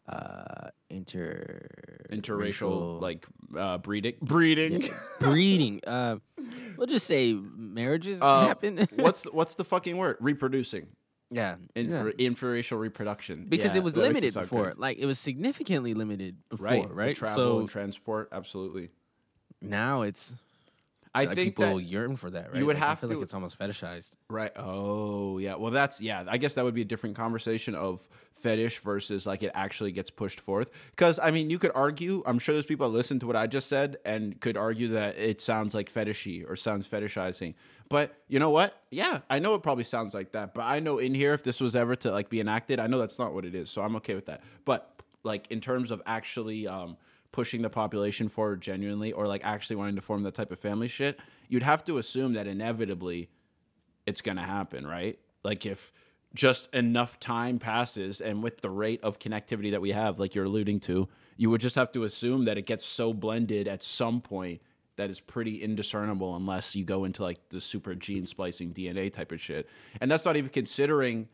uh, inter interracial, racial- like uh, breeding, breeding. breeding. Uh, we'll just say marriages Uh, happen. what's what's the fucking word? Reproducing. Yeah, In, yeah. re- reproduction. because Yeah, it was limited before. Like it was significantly limited before, Right, right? Travel so and transport, absolutely. now it's I like think people yearn for that, right? You would Like, I have feel to- like it's almost fetishized. Right. Oh, yeah. Well, that's yeah. I guess that would be a different conversation of fetish versus like it actually gets pushed forth. Because I mean, you could argue. I'm sure there's people that listen to what I just said and could argue that it sounds like fetishy or sounds fetishizing. But you know what? Yeah, I know it probably sounds like that. But I know in here, if this was ever to like be enacted, I know that's not what it is. So I'm okay with that. But like in terms of actually um, pushing the population forward genuinely, or like actually wanting to form that type of family shit, you'd have to assume that inevitably it's going to happen, right? Like if just enough time passes and with the rate of connectivity that we have, like you're alluding to, you would just have to assume that it gets so blended at some point that is pretty indiscernible unless you go into like the super gene splicing DNA type of shit. And that's not even considering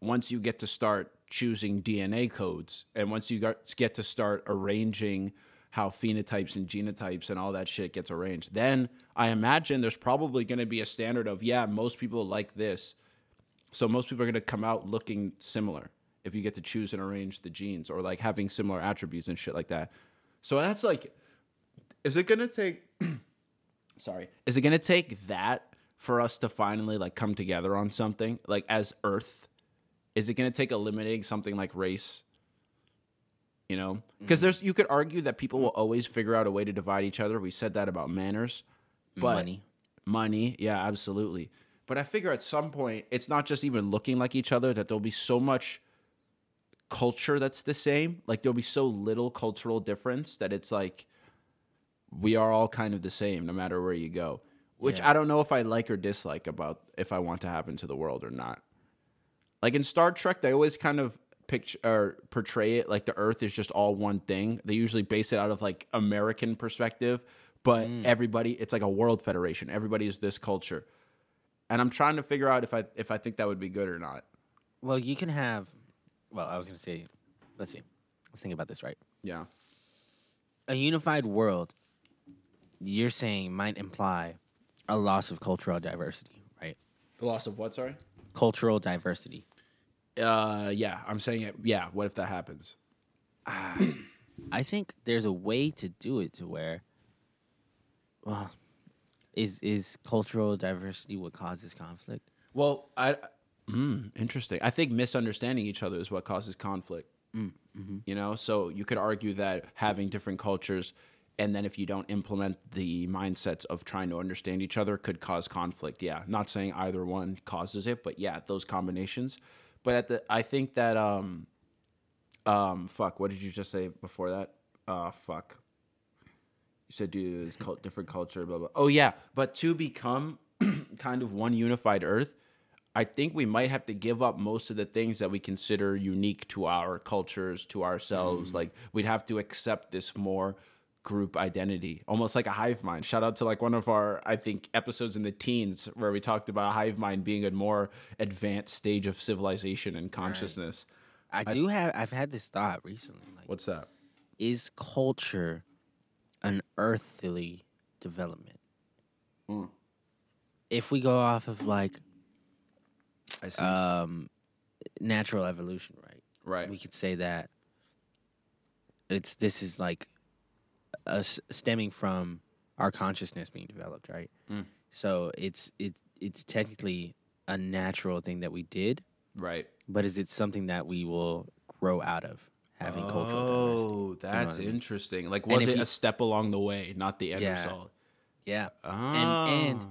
once you get to start choosing DNA codes and once you get to start arranging how phenotypes and genotypes and all that shit gets arranged, then I imagine there's probably going to be a standard of, yeah, most people like this. So most people are going to come out looking similar if you get to choose and arrange the genes or like having similar attributes and shit like that. So that's like, is it going to take, sorry, is it going to take that for us to finally like come together on something like as Earth? Is it going to take eliminating something like race? You know, mm. because there's you could argue that people will always figure out a way to divide each other. We said that about manners, but Money. money, yeah, absolutely. But I figure at some point it's not just even looking like each other that there'll be so much culture that's the same. Like there'll be so little cultural difference that it's like we are all kind of the same no matter where you go. Which Yeah. I don't know if I like or dislike about if I want to happen to the world or not. Like in Star Trek, they always kind of picture or portray it like the Earth is just all one thing. They usually base it out of like American perspective, but hmm. everybody it's like a world federation. Everybody is this culture. And I'm trying to figure out if I if I think that would be good or not. Well, you can have. Well, I was gonna say, let's see. Let's think about this, right? Yeah. A unified world, you're saying might imply a loss of cultural diversity, right? The loss of what, sorry? Cultural diversity. Uh yeah, I'm saying it. Yeah, what if that happens? I think there's a way to do it to where, well, is is cultural diversity what causes conflict? Well, I mm, interesting. I think misunderstanding each other is what causes conflict. You know, so you could argue that having different cultures, and then if you don't implement the mindsets of trying to understand each other, could cause conflict. Yeah, not saying either one causes it, but yeah, those combinations. But at the, I think that um, um, fuck. What did you just say before that? Uh, fuck. You said dude, cult, different culture, blah blah. Oh yeah, but to become kind of one unified Earth, I think we might have to give up most of the things that we consider unique to our cultures, to ourselves. Mm. Like we'd have to accept this more group identity, almost like a hive mind. Shout out to like one of our, I think, episodes in the teens where we talked about hive mind being a more advanced stage of civilization and consciousness. I do have. I've had this thought recently. Like, What's that? is culture an earthly development? Mm. If we go off of like I see. um, natural evolution, right? right. We could say that it's this is like us stemming from our consciousness being developed, right? Mm. So it's it it's technically a natural thing that we did, right. but is it something that we will grow out of having cultural diversity? Oh, that's I mean? interesting. Like, was it you- a step along the way, not the end Yeah. result? Yeah. Ah. and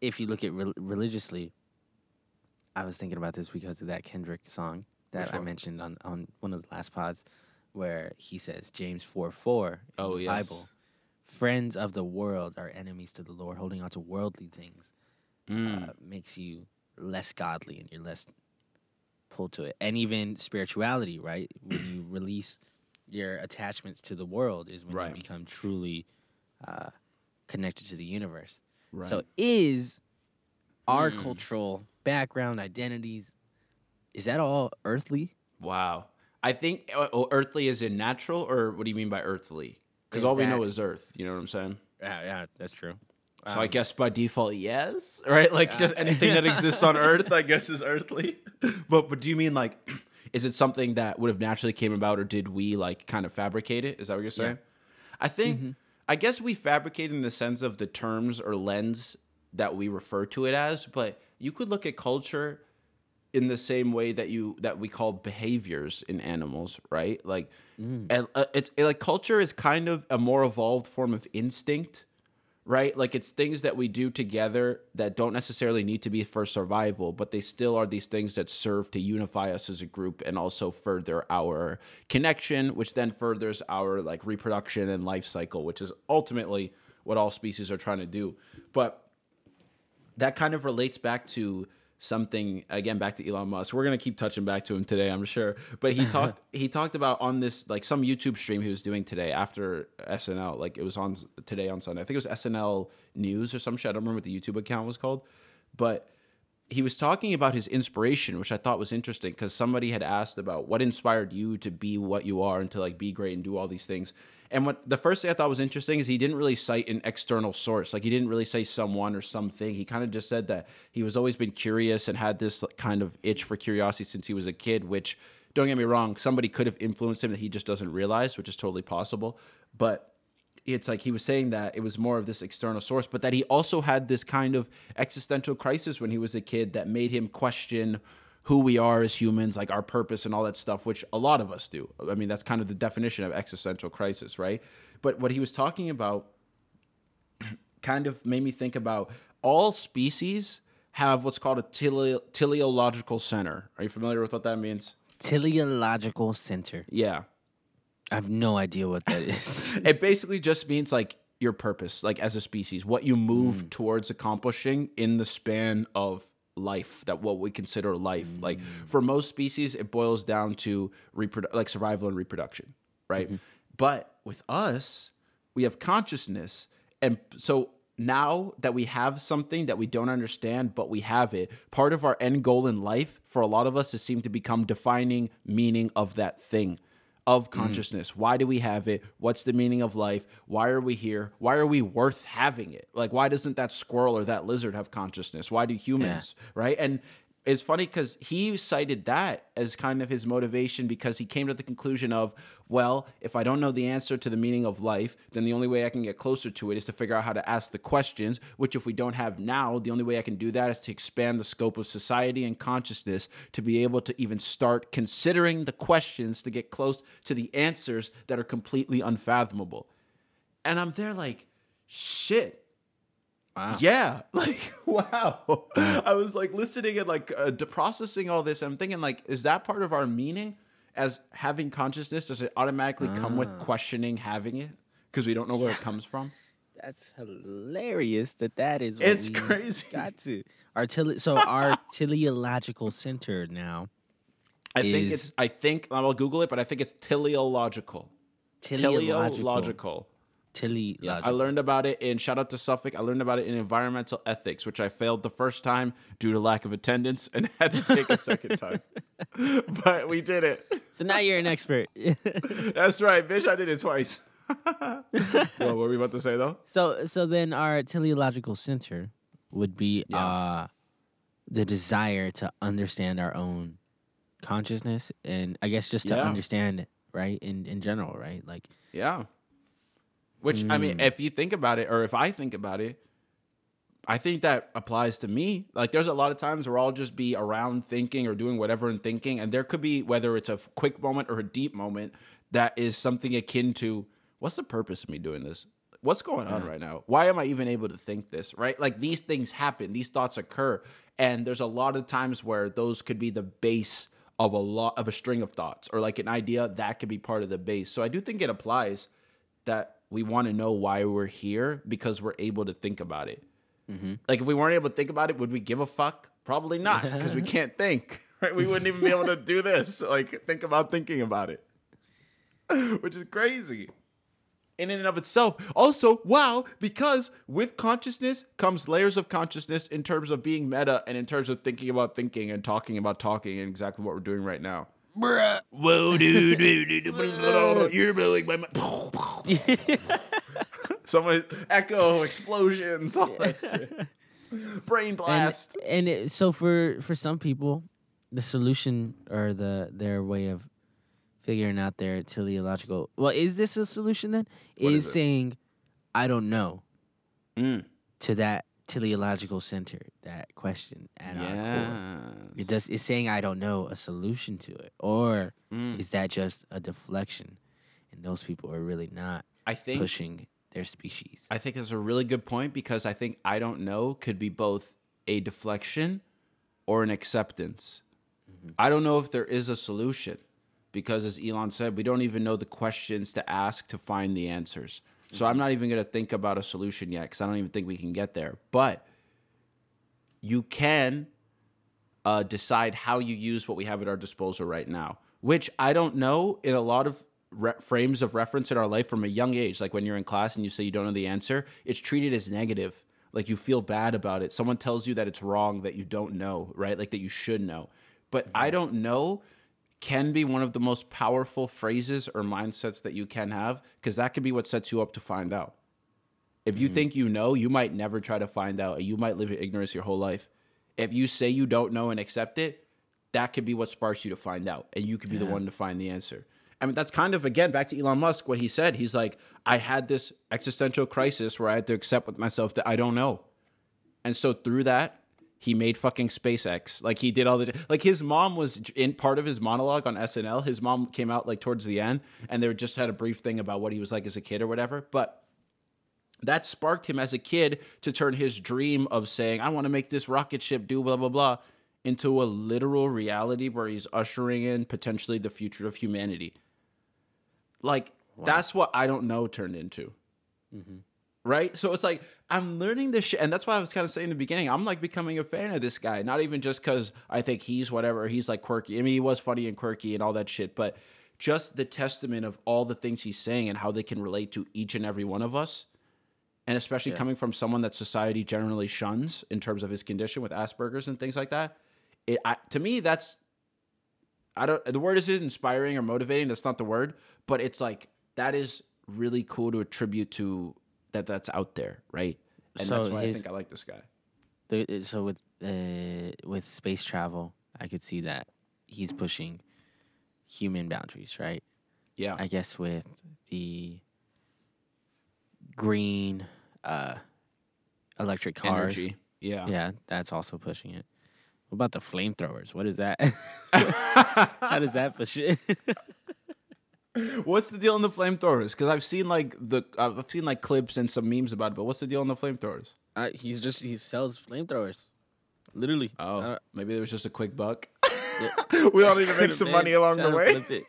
if you look at rel religiously, I was thinking about this because of that Kendrick song that Which I mentioned on, on one of the last pods, where he says James four four in Oh, the yes. Bible, friends of the world are enemies to the Lord, holding on to worldly things Mm. uh, makes you less godly and you're less pulled to it, and even spirituality, right? When you release your attachments to the world, is when Right. you become truly uh, connected to the universe. right. So is our Hmm. cultural background identities is that all earthly? Wow. I think uh, oh, earthly is in natural, or what do you mean by earthly? Because all we know is Earth. You know what I'm saying? Yeah, yeah, that's true. So I guess by default, yes, right? Like just anything that exists on Earth, I guess, is earthly. But but do you mean like, is it something that would have naturally came about, or did we like kind of fabricate it? Is that what you're saying? I think, I guess we fabricate in the sense of the terms or lens that we refer to it as. But you could look at culture in the same way that you that we call behaviors in animals, right? Like, and, uh, it's like culture is kind of a more evolved form of instinct, right? Like it's things that we do together that don't necessarily need to be for survival, but they still are these things that serve to unify us as a group and also further our connection, which then furthers our like reproduction and life cycle, which is ultimately what all species are trying to do. But that kind of relates back to something again back to Elon Musk. We're gonna keep touching back to him today, I'm sure. But he talked he talked about on this like some YouTube stream he was doing today after SNL. Like it was on today on Sunday. I think it was SNL News or some shit. I don't remember what the YouTube account was called, but he was talking about his inspiration, which I thought was interesting because somebody had asked about what inspired you to be what you are and to like be great and do all these things. And what the first thing I thought was interesting is he didn't really cite an external source. Like he didn't really say someone or something. He kind of just said that he was always been curious and had this kind of itch for curiosity since he was a kid, which don't get me wrong, somebody could have influenced him that he just doesn't realize, which is totally possible. But it's like he was saying that it was more of this external source, but that he also had this kind of existential crisis when he was a kid that made him question who we are as humans, like our purpose and all that stuff, which a lot of us do. I mean, that's kind of the definition of existential crisis, right? But what he was talking about kind of made me think about all species have what's called a tele- teleological center. Are you familiar with what that means? Teleological center. Yeah. I have no idea what that is. it basically just means like your purpose, like as a species, what you move mm. towards accomplishing in the span of life, that what we consider life. Like mm. for most species, it boils down to reprodu- like survival and reproduction, right? Mm-hmm. But with us, we have consciousness, and so now that we have something that we don't understand, but we have it, part of our end goal in life for a lot of us is seem to become defining meaning of that thing of mm. consciousness. Why do we have it? What's the meaning of life? Why are we here? Why are we worth having it? Like, why doesn't that squirrel or that lizard have consciousness? Why do humans, right? And it's funny because he cited that as kind of his motivation because he came to the conclusion of, well, if I don't know the answer to the meaning of life, then the only way I can get closer to it is to figure out how to ask the questions, which if we don't have now, the only way I can do that is to expand the scope of society and consciousness to be able to even start considering the questions to get close to the answers that are completely unfathomable. And I'm there like, shit. Wow. Yeah, like wow. I was like listening and like uh, de- processing all this. I'm thinking like, is that part of our meaning as having consciousness? Does it automatically come with questioning having it because we don't know where it comes from? That's hilarious. That that is. What It's crazy. Got to our tele- so our teleological center now. I think is- it's. I think I'll Google it, but I think it's teleological. Teleological. Teleological. Yeah, I learned about it in shout out to Suffolk. I learned about it in environmental ethics, which I failed the first time due to lack of attendance and had to take a second time. but we did it. So now you're an expert. That's right, bitch. I did it twice. what were we about to say though? so so then our teleological center would be Yeah. uh the desire to understand our own consciousness and I guess just to Yeah. understand it, right in in general, right? Like Yeah. Which I mean, mm. if you think about it, or if I think about it, I think that applies to me. Like, there's a lot of times where I'll just be around thinking or doing whatever and thinking, and there could be whether it's a quick moment or a deep moment that is something akin to what's the purpose of me doing this? What's going on right now? Why am I even able to think this? Right? Like these things happen, these thoughts occur, and there's a lot of times where those could be the base of a lot of a string of thoughts or like an idea that could be part of the base. So I do think it applies that we want to know why we're here because we're able to think about it. Mm-hmm. Like if we weren't able to think about it, would we give a fuck? Probably not because we can't think. Right? We wouldn't even be able to do this. Like think about thinking about it, which is crazy in and of itself. Also, wow, because with consciousness comes layers of consciousness in terms of being meta and in terms of thinking about thinking and talking about talking and exactly what we're doing right now. Bruh. Whoa, dude, dude, dude, dude, you're blowing my mind. Someone echo explosions, all that shit. Brain blast. and it, so for for some people the solution or the their way of figuring out their teleological well is this a solution then What is is saying i don't know Mm. to that teleological center that question at our core it does it's saying i don't know a solution to it or Mm. is that just a deflection and those people are really not I think pushing their species I think that's a really good point because I think I don't know could be both a deflection or an acceptance. I don't know if there is a solution because, as Elon said, we don't even know the questions to ask to find the answers. So I'm not even going to think about a solution yet because I don't even think we can get there. But you can uh, decide how you use what we have at our disposal right now, which I don't know in a lot of re- frames of reference in our life from a young age. Like when you're in class and you say you don't know the answer, it's treated as negative. Like you feel bad about it. Someone tells you that it's wrong, that you don't know, right? Like that you should know. But I don't know can be one of the most powerful phrases or mindsets that you can have because that could be what sets you up to find out. If you mm-hmm. think you know, you might never try to find out. and You might live in ignorance your whole life. If you say you don't know and accept it, that could be what sparks you to find out, and you could be the one to find the answer. I mean, that's kind of again back to Elon Musk. What he said, he's like, I had this existential crisis where I had to accept with myself that I don't know, and so through that, he made fucking SpaceX. Like he did all the like his mom was in part of his monologue on SNL. His mom came out like towards the end, and they just had a brief thing about what he was like as a kid or whatever, but that sparked him as a kid to turn his dream of saying, I want to make this rocket ship do blah, blah, blah, into a literal reality where he's ushering in potentially the future of humanity. Like, that's what I don't know turned into. Mm-hmm. Right? So it's like, I'm learning this shit. And that's why I was kind of saying in the beginning, I'm like becoming a fan of this guy. Not even just because I think he's whatever, he's like quirky. I mean, he was funny and quirky and all that shit, but just the testament of all the things he's saying and how they can relate to each and every one of us and especially coming from someone that society generally shuns in terms of his condition with Asperger's and things like that. It I, to me that's I don't the word isn't inspiring or motivating. That's not the word, but it's like that is really cool to attribute to that that's out there, right? And that's So why I think I like this guy. The- so with uh, with space travel, I could see that he's pushing human boundaries, right? Yeah, I guess with the green uh, electric cars, energy. Yeah. yeah, that's also pushing it. What about the flamethrowers? What is that? How does that push it? What's the deal in the flamethrowers? Because I've seen like the I've seen like clips and some memes about it. But what's the deal in the flamethrowers? uh, he's just he sells flamethrowers, literally. Oh, Uh, maybe there was just a quick buck. yeah. we all need to make some money along the way.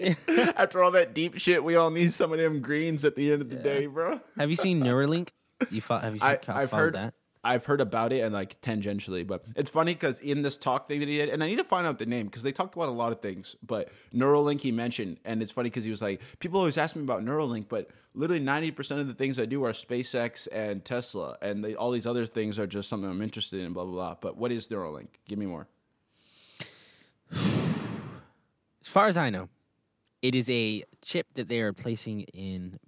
After all that deep shit, we all need some of them greens at the end of the day, bro. Have you seen Neuralink? You fo- have you seen, I, I've heard that? I've heard about it and like tangentially, but it's funny because in this talk thing that he did, and I need to find out the name because they talked about a lot of things. But Neuralink he mentioned, and it's funny because he was like, people always ask me about Neuralink, but literally ninety percent of the things I do are SpaceX and Tesla, and they, all these other things are just something I'm interested in. Blah blah blah. But what is Neuralink? Give me more. As far as I know, it is a chip that they are placing in.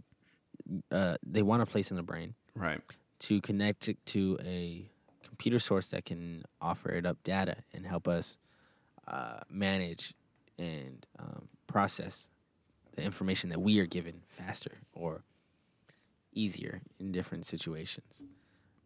Uh, they want to place in the brain Right. To connect it to a computer source that can offer it up data and help us uh, manage and um, process the information that we are given faster or easier in different situations.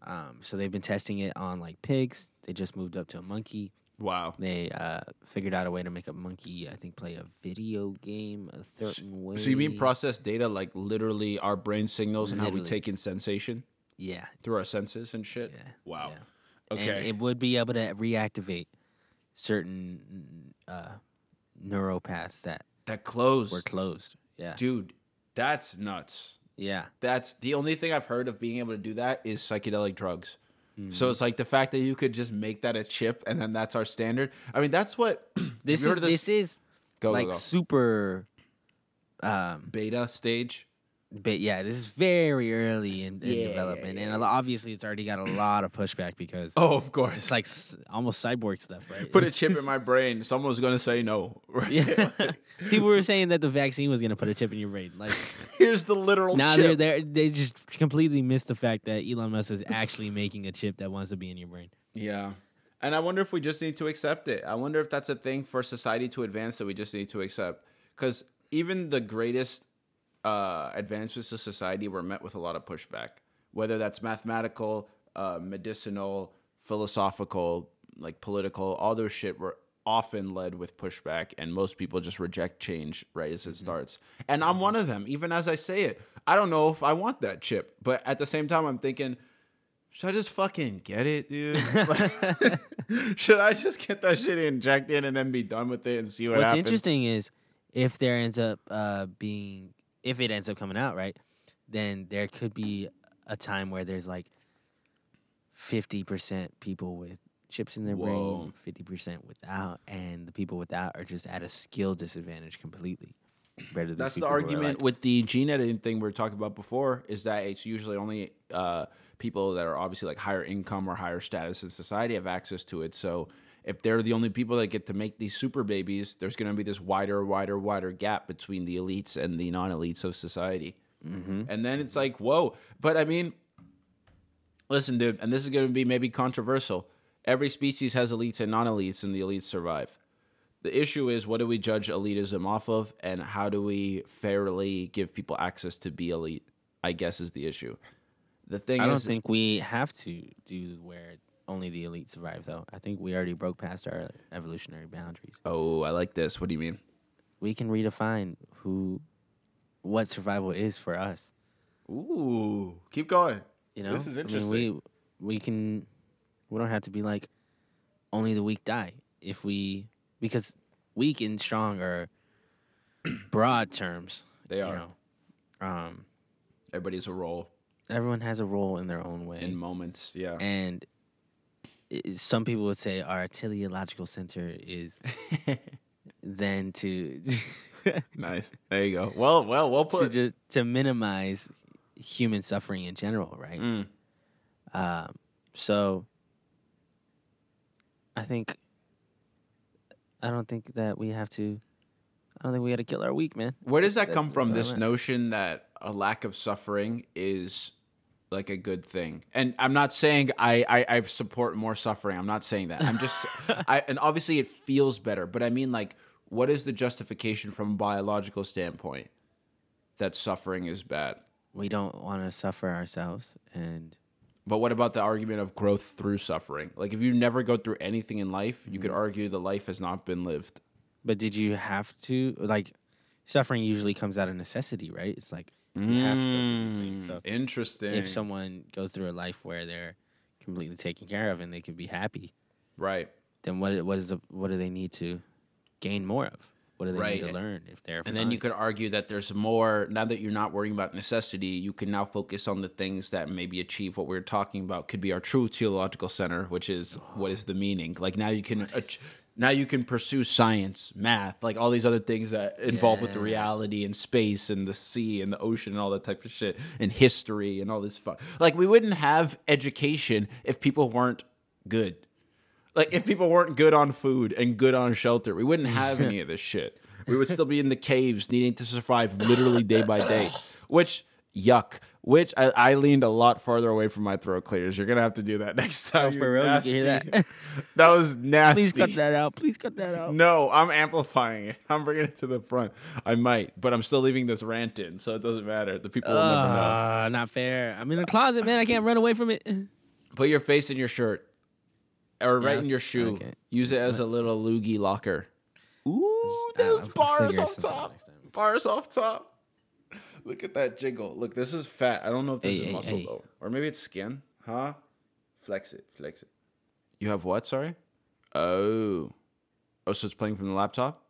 Um, so they've been testing it on like pigs. They just moved up to a monkey. Wow. They uh, figured out a way to make a monkey, I think, play a video game a certain way. So you mean process data like literally our brain signals and how we take in sensation Yeah. through our senses and shit? Yeah. Wow. yeah. Okay. And it would be able to reactivate certain uh, neuropaths that that closed. were closed. Yeah. Dude, that's nuts. Yeah. That's the only thing I've heard of being able to do that is psychedelic drugs. Mm-hmm. So it's like the fact that you could just make that a chip and then that's our standard. I mean, that's what This is of this? is Go, go, like go. super um beta stage. But yeah, this is very early in, in Yeah, development yeah, and obviously it's already got a lot of pushback because Oh, of course. it's like s- almost cyborg stuff, right? Put a chip in my brain. Someone's gonna say no. Right? yeah. People were saying that the vaccine was going to put a chip in your brain. Like Here's the literal now chip. they're they they just completely missed the fact that Elon Musk is actually making a chip that wants to be in your brain. Yeah. And I wonder if we just need to accept it. I wonder if that's a thing for society to advance that we just need to accept. Because even the greatest uh, advancements to society were met with a lot of pushback, whether that's mathematical, uh, medicinal, philosophical, like political, all those shit were often led with pushback, and most people just reject change right as it starts. And I'm one of them, even as I say it. I don't know if I want that chip, but at the same time, I'm thinking, should I just fucking get it, dude? Should I just get that shit injected and then be done with it and see what What's happens? interesting is if there ends up uh, being if it ends up coming out right, then there could be a time where there's like fifty percent people with chips in their Whoa. brain, fifty percent without, and the people without are just at a skill disadvantage completely. That's the people who are, argument like- with the gene editing thing we were talking about before is that it's usually only uh, people that are obviously like higher income or higher status in society have access to it. So if they're the only people that get to make these super babies, there's going to be this wider, wider, wider gap between the elites and the non elites of society. Mm-hmm. And then it's like, whoa. But I mean, listen, dude, and this is going to be maybe controversial. Every species has elites and non elites, and the elites survive. The issue is what do we judge elitism off of, and how do we fairly give people access to be elite? I guess is the issue. The thing I don't is, think we have to do where only the elite survive, though. I think we already broke past our evolutionary boundaries. oh, I like this. What do you mean? We can redefine who, what survival is for us. Ooh, keep going. You know, This is I mean, interesting. we we can, we don't have to be like, only the weak die. If we because weak and strong are broad terms. They You are. know, um, Everybody's a role everyone has a role in their own way. in moments. Yeah. and some people would say our teleological center is then to nice. There you go. Well, well, well to put. just to minimize human suffering in general, right? Mm. Um, so I think I don't think that we have to. I don't think we got to kill our weak, man. Where does that That- come from? This notion that a lack of suffering is like a good thing, and I'm not saying I, I I support more suffering. I'm not saying that. I'm just I and obviously it feels better, but I mean like, what is the justification from a biological standpoint that suffering is bad? We don't want to suffer ourselves, and But what about the argument of growth through suffering? Like if you never go through anything in life, you could Mm-hmm. argue the life has not been lived. but did you have to like? Suffering usually comes out of necessity, right? It's like you have to go through these things. Mm. So Interesting. if someone goes through a life where they're completely taken care of and they can be happy, right. then what what is the what do they need to gain more of? What do they Right. need to learn if they're And then you could argue that there's more now that you're not worrying about necessity, you can now focus on the things that maybe achieve what we are talking about. Could be our true teleological center, which is what is the meaning. Like now you can ach- now you can pursue science, math, like all these other things that involve with the reality and space and the sea and the ocean and all that type of shit and history and all this fuck. Like we wouldn't have education if people weren't good. Like if people weren't good on food and good on shelter, we wouldn't have any of this shit. We would still be in the caves needing to survive literally day by day. Which yuck. Which I, I leaned a lot farther away from my throat clears. You're gonna have to do that next time. Oh, for real? You can hear that? that was nasty. Please cut that out. Please cut that out. No, I'm amplifying it. I'm bringing it to the front. I might, but I'm still leaving this rant in, so it doesn't matter. The people will never know. Uh, not fair. I'm in a closet, man. I can't run away from it. Put your face in your shirt, or right Yeah, in your shoe. okay. Use it as a little loogie locker. Ooh, those bars off top. Bars off top. Look at that jiggle. Look, this is fat. I don't know if this Hey, is muscle hey. though, or maybe it's skin. Huh? Flex it. Flex it. You have what? Sorry. Oh. Oh, so it's playing from the laptop.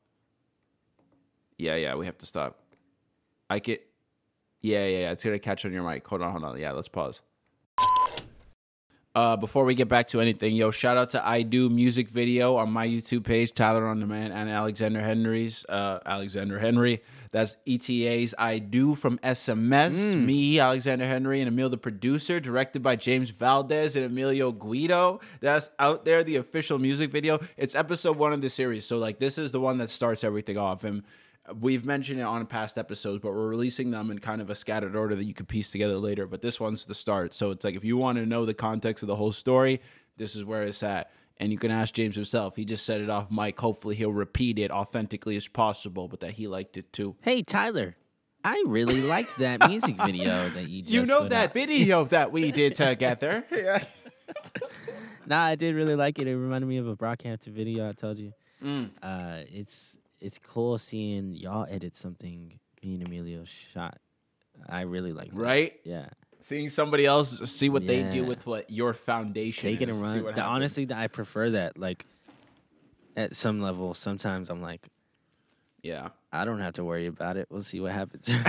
Yeah, yeah. We have to stop. I get. Yeah, yeah, yeah. It's gonna catch on your mic. Hold on, hold on. Yeah, let's pause. Uh, before we get back to anything, yo, shout out to I Do Music Video on my YouTube page, Tyler on Demand, and Alexander Henry's. Uh, Alexander Henry. That's ETA's I Do from SMS. Me, Alexander Henry, and Emil the producer. Directed by James Valdez and Emilio Guido. That's out there, the official music video. It's episode one of the series. So, like, this is the one that starts everything off. And We've mentioned it on past episodes, but we're releasing them in kind of a scattered order that you could piece together later. But this one's the start. So it's like if you want to know the context of the whole story, this is where it's at. And you can ask James himself. He just said it off mic. Hopefully he'll repeat it authentically as possible, but that he liked it too. Hey, Tyler. I really liked that music video that you just You know put that out. video that we did together. yeah. Nah, I did really like it. It reminded me of a Brockhampton video I told you. Mm. Uh, it's it's cool seeing y'all edit something me and Emilio shot. I really like that. Right? Yeah. Seeing somebody else see what they do with what your foundation Taking a is. see run. The- honestly, I prefer that. Like, at some level, sometimes I'm like, Yeah. I don't have to worry about it. We'll see what happens.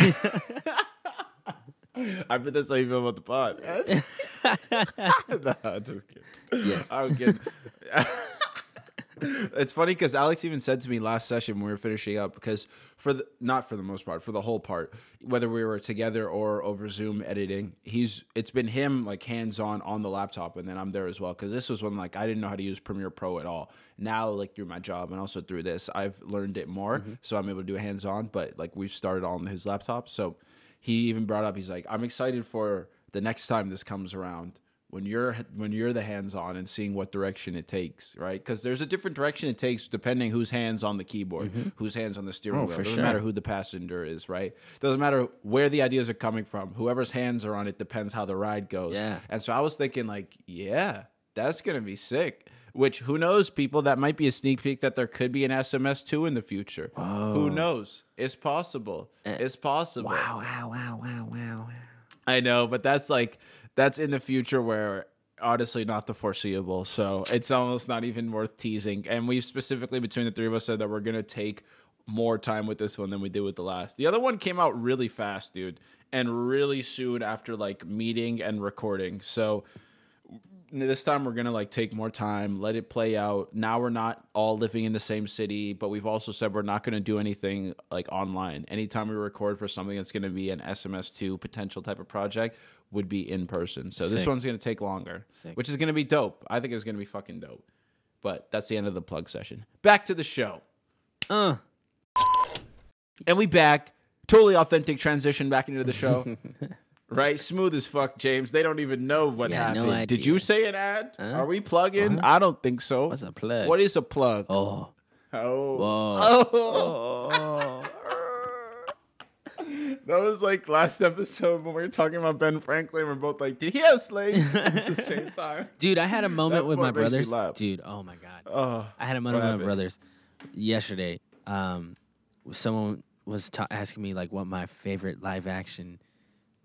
I bet that's how you feel about the pod. no, just kidding. yes. I'm kidding. It's funny because Alex even said to me last session when we were finishing up because for the not for the most part for the whole part whether we were together or over Zoom editing he's it's been him like hands on on the laptop and then I'm there as well because this was when like I didn't know how to use Premiere Pro at all. Now like through my job and also through this I've learned it more mm-hmm. so I'm able to do hands on but like we've started on his laptop so he even brought up he's like I'm excited for the next time this comes around when you're when you're the hands on and seeing what direction it takes, right? Because there's a different direction it takes depending whose hands on the keyboard, mm-hmm. whose hands on the steering Oh, wheel. Doesn't sure. matter who the passenger is, right? Doesn't matter where the ideas are coming from. Whoever's hands are on it depends how the ride goes. Yeah. And so I was thinking, like, yeah, that's gonna be sick. Which who knows, people? That might be a sneak peek that there could be an SMS two in the future. Who knows? It's possible. Eh. It's possible. Wow, wow, wow, wow, wow. I know, but that's like that's in the future where honestly not the foreseeable. So it's almost not even worth teasing. And we specifically between the three of us said that we're gonna take more time with this one than we did with the last. The other one came out really fast, dude, and really soon after like meeting and recording. So this time we're gonna like take more time, let it play out. Now we're not all living in the same city, but we've also said we're not gonna do anything like online. Anytime we record for something that's gonna be an SMS two potential type of project would be in person. So this Sick. one's gonna take longer, Sick. which is gonna be dope. I think it's gonna be fucking dope. But that's the end of the plug session. Back to the show. Uh, And we back. Totally authentic transition back into the show. right? Smooth as fuck, James. They don't even know what Yeah, no happened. Did idea. you say an ad? Huh? Are we plugging? I don't think so. what's a plug? What is a plug? Oh. Oh. Whoa. Oh. That was like last episode when we were talking about Ben Franklin. We're both like, did he have slaves at the same time? Dude, I had a moment That with my part makes me brothers. laugh. Dude, oh my god. Oh, I had a moment What with my brothers yesterday. Um, someone was ta- asking me like what my favorite live action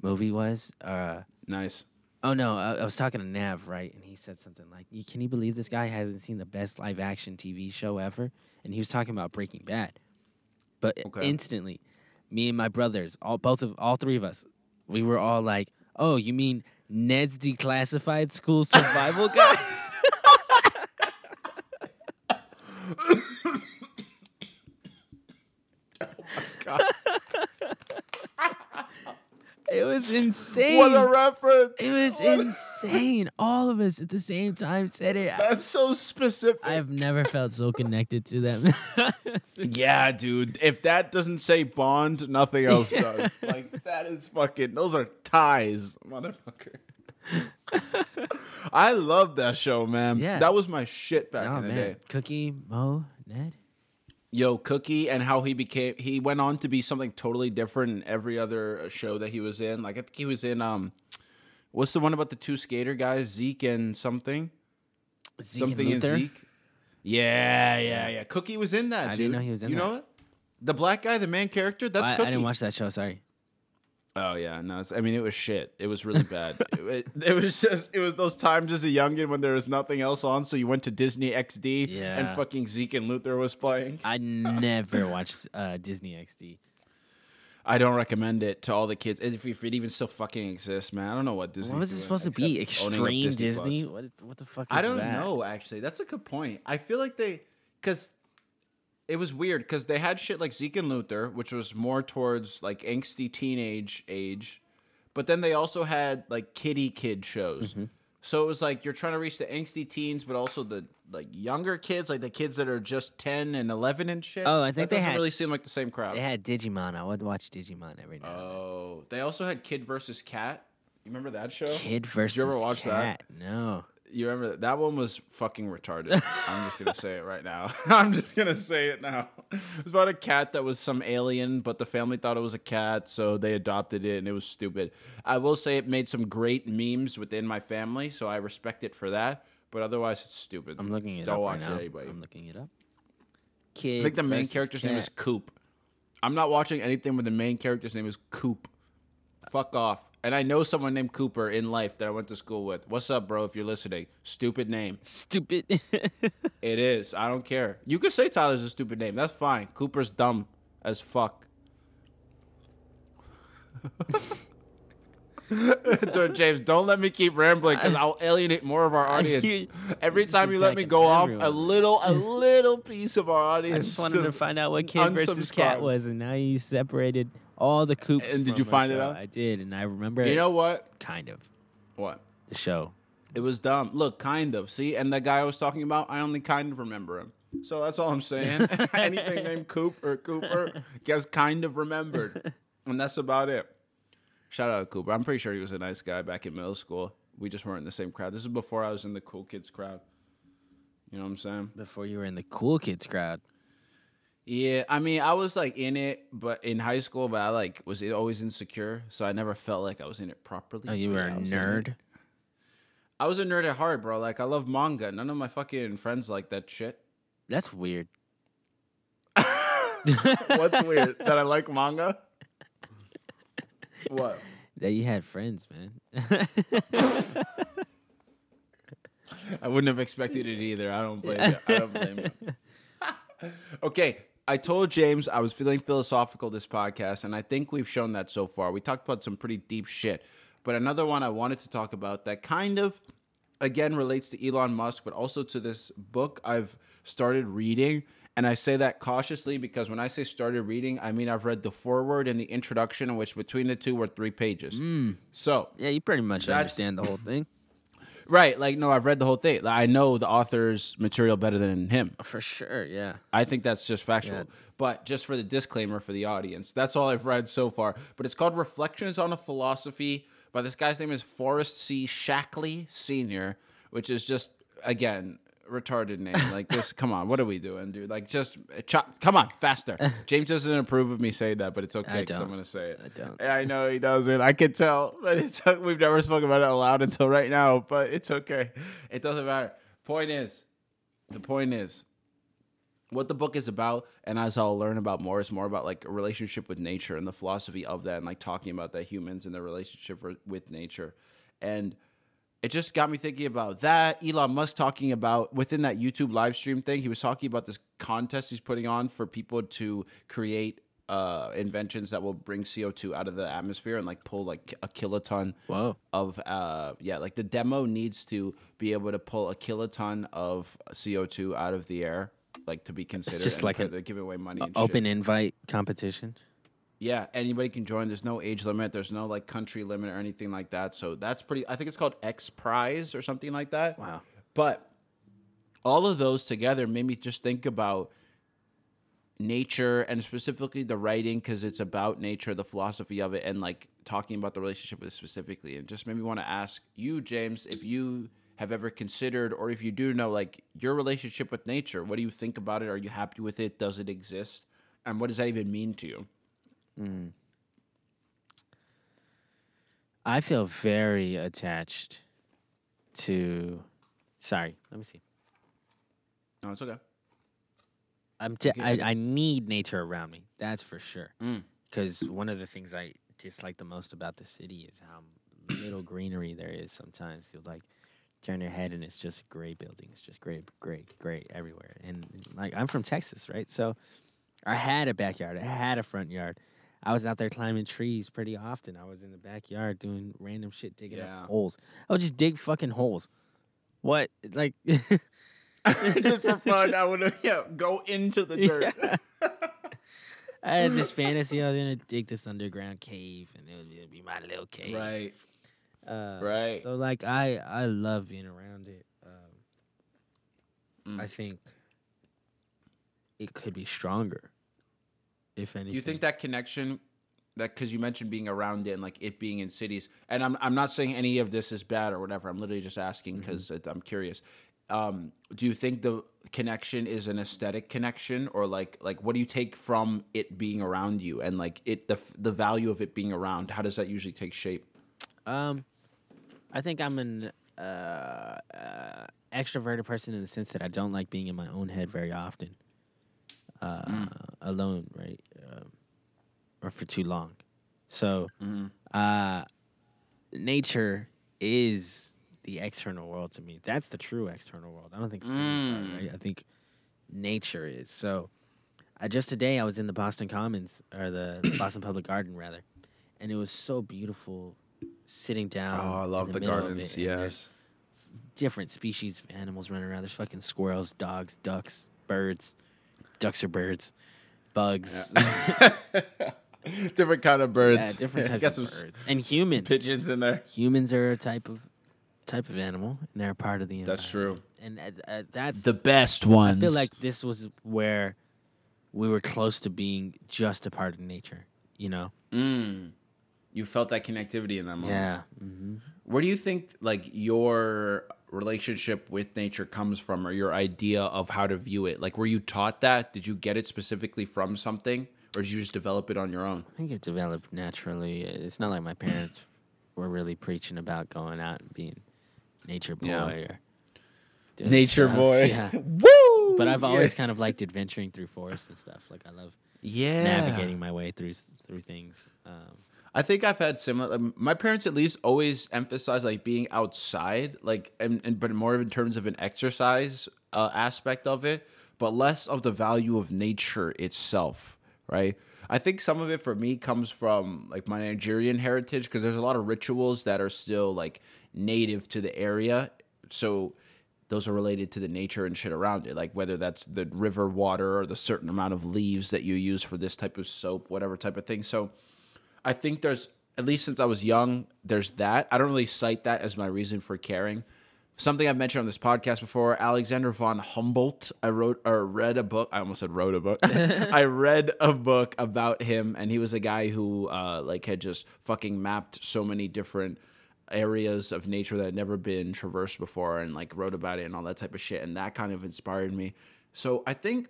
movie was. Uh, nice. oh no, I, I was talking to Nav right, and he said something like, "Can you believe this guy hasn't seen the best live action TV show ever?" And he was talking about Breaking Bad. But Okay. instantly, me and my brothers, all both of all three of us, we were all like, "Oh, you mean Ned's declassified school survival guide?" Oh it was insane. What a reference! it was What a- insane. All of us at the same time said it. That's so specific. I have never felt so connected to them. yeah, dude. If that doesn't say Bond, nothing else does. Like that is fucking. Those are ties, motherfucker. I love that show, man. Yeah. that was my shit back oh in the man, day. Cookie Moze Ned. Yo, Cookie, and how he became. He went on to be something totally different in every other show that he was in. Like I think he was in. Um, what's the one about the two skater guys, Zeke and something? Zeke and something in Luther? Zeke. Yeah, yeah, yeah. Cookie was in that. I dude. didn't know he was in You that. know it? The black guy, the main character. That's I, I Cookie. didn't watch that show. Sorry. Oh yeah, no. It's, I mean, it was shit. It was really bad. it, it, was just. It was those times as a youngin when there was nothing else on, so you went to Disney XD, Yeah. and fucking Zeke and Luther was playing. I never watched uh, Disney XD. I don't recommend it to all the kids. If, if it even still fucking exists, man. I don't know what Disney. What was it supposed to be? Extreme Disney? What? What the fuck? Is I don't that? know. Actually, that's a good point. I feel like they, because it was weird because they had shit like Zeke and Luther, which was more towards like angsty teenage age, but then they also had like kiddie kid shows. Mm-hmm. So it was like you're trying to reach the angsty teens, but also the like younger kids, like the kids that are just ten and eleven and shit. Oh, I think that they doesn't had- really seem like the same crowd. They had Digimon. I would watch Digimon every now. oh, they also had Kid versus Kat. You remember that show? Kid versus Did you ever watch that? cat. No. You remember that? That one was fucking retarded. I'm just gonna say it right now. I'm just gonna say it now. It was about a cat that was some alien, but the family thought it was a cat, so they adopted it, and it was stupid. I will say it made some great memes within my family, so I respect it for that. But otherwise, it's stupid. I'm looking it Don't up watch right now. it, anybody. I'm looking it up. Kid. I think the main character's name is. Coop. I'm not watching anything where the main character's name is Coop. Fuck off. And I know someone named Cooper in life that I went to school with. What's up, bro? If you're listening, stupid name. Stupid. It is. I don't care. You could say Tyler's a stupid name. That's fine. Cooper's dumb as fuck. James, don't let me keep rambling because I'll alienate more of our audience. you- Every time you let me go off, a little, a little piece of our audience. I just wanted to find out what Kid versus Kat was, and now you separated all the coops. And did you find it out? I did, and I remember. You know what? kind of What? the show. It was dumb. Look, kind of. See, and the guy I was talking about, I only kind of remember him. So that's all I'm saying. Anything named Coop or Cooper gets kind of remembered, and that's about it. Shout out to Cooper. I'm pretty sure he was a nice guy back in middle school. We just weren't in the same crowd. This is before I was in the cool kids crowd. You know what I'm saying? Before you were in the cool kids crowd. Yeah, I mean, I was like in it, but in high school, but I like was always insecure, so I never felt like I was in it properly. Oh, you were a I was in it. nerd. I was a nerd at heart, bro. Like I love manga. None of my fucking friends like that shit. That's weird. What's weird? that I like manga? What? That you had friends, man. I wouldn't have expected it either. I don't blame you. I don't blame you. okay. I told James I was feeling philosophical this podcast, and I think we've shown that so far. We talked about some pretty deep shit. But another one I wanted to talk about that kind of, again, relates to Elon Musk, but also to this book I've started reading. And I say that cautiously because when I say started reading, I mean I've read the foreword and the introduction, which between the two were three pages. Mm. So yeah, you pretty much understand the whole thing. Right, like no, I've read the whole thing. I know the author's material better than him. For sure, yeah. I think that's just factual. Yeah. But just for the disclaimer for the audience, that's all I've read so far. But it's called Reflections on a Philosophy by this guy's name is Forrest C. Shackley Sr., which is just again retarded name. Like this, come on, what are we doing, dude? Like just eh, chop, come on, faster. James doesn't approve of me saying that, but it's okay because I'm gonna say it. I don't. I know he doesn't. I can tell, but it's we've never spoken about it aloud until right now. But it's okay. It doesn't matter. Point is, the point is, what the book is about, and as I'll learn about more, is more about like a relationship with nature and the philosophy of that, and like talking about that humans and their relationship with nature. And it just got me thinking about that. Elon Musk talking about within that YouTube live stream thing, he was talking about this contest he's putting on for people to create uh, inventions that will bring CO2 out of the atmosphere and like pull like a kiloton Whoa. of uh yeah, like the demo needs to be able to pull a kiloton of CO2 out of the air like to be considered It's just like a- giving away money and shit. Open invite competition. Yeah, anybody can join. There's no age limit. There's no like country limit or anything like that. So that's pretty. I think it's called X Prize or something like that. Wow. But all of those together made me just think about nature and specifically the writing because it's about nature, the philosophy of it, and like talking about the relationship with it specifically. And just made me want to ask you, James, if you have ever considered or if you do know like your relationship with nature. What do you think about it? Are you happy with it? Does it exist? And what does that even mean to you? I feel very attached to. Sorry, let me see. No, it's okay. I'm t- Okay. I, I need nature around me. That's for sure. Mm. Because one of the things I dislike the most about the city is how little greenery there is. Sometimes you'll like turn your head and it's just gray buildings, just gray, gray, gray everywhere. And like I'm from Texas, right? So I had a backyard. I had a front yard. I was out there climbing trees pretty often. I was in the backyard doing random shit, digging Yeah. up holes. I would just dig fucking holes. What like? just for fun, I would yeah, go into the dirt. Yeah. I had this fantasy I was gonna dig this underground cave and it would be my little cave. Right. Uh, Right. So like I I love being around it. Um, Mm. I think it could be stronger. If anything. Do you think that connection, that because you mentioned being around it and like it being in cities, and I'm I'm not saying any of this is bad or whatever. I'm literally just asking because I'm curious. Um, do you think the connection is an aesthetic connection, or like like what do you take from it being around you and like it the the value of it being around? How does that usually take shape? Um, I think I'm an uh, uh, extroverted person in the sense that I don't like being in my own head very often, uh, alone, right, um, or for too long. So, uh, nature is the external world to me. That's the true external world. I don't think are, right? I think nature is. So, I just today I was in the Boston Commons or the Boston Public Garden rather, and it was so beautiful sitting down. Oh, I love the, middle gardens. Yes. different species of animals running around. There's fucking squirrels, dogs, ducks, birds. Ducks are birds. Bugs. different kind of Yeah, birds. different types Got of some birds. And humans. pigeons in there. Humans are a type of type of animal, and they're a part of the. That's true. And uh, uh, that's. The best ones. I feel like this was where we were close to being just a part of nature. You know. Mm. You felt that connectivity in that moment. Yeah. hmm Where do you think like your relationship with nature comes from, or your idea of how to view it? Like, were you taught that? Did you get it specifically from something, or did you just develop it on your own? I think it developed naturally. It's not like my parents were really preaching about going out and being nature boy Yeah. or Nature stuff. boy. Yeah. Woo! But I've Yeah. always kind of liked adventuring through forests and stuff. Like I love yeah navigating my way through through things. Um, I think I've had similar. um, My parents at least always emphasize like being outside, like and, and but more in terms of an exercise uh, aspect of it, but less of the value of nature itself, right? I think some of it for me comes from like my Nigerian heritage because there's a lot of rituals that are still like native to the area, so those are related to the nature and shit around it like whether that's the river water or the certain amount of leaves that you use for this type of soap whatever type of thing so I think there's at least since I was young, there's that. I don't really cite that as my reason for caring. Something I've mentioned on this podcast before, Alexander von Humboldt. I wrote or read a book. I almost said wrote a book. I read a book about him, and he was a guy who uh, like had just fucking mapped so many different areas of nature that had never been traversed before, and like wrote about it and all that type of shit. And that kind of inspired me. So I think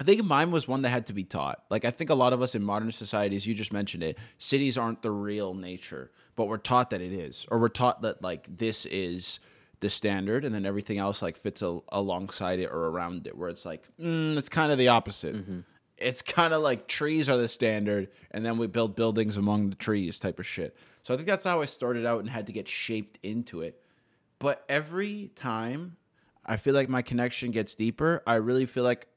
I think mine was one that had to be taught. Like I think a lot of us in modern societies, you just mentioned it, cities aren't the real nature, but we're taught that it is, or we're taught that like this is the standard, and then everything else like fits a- alongside it or around it. Where it's like mm, it's kind of the opposite. It's kind of like trees are the standard, and then we build buildings among the trees type of shit. So I think that's how I started out and had to get shaped into it. But every time I feel like my connection gets deeper, I really feel like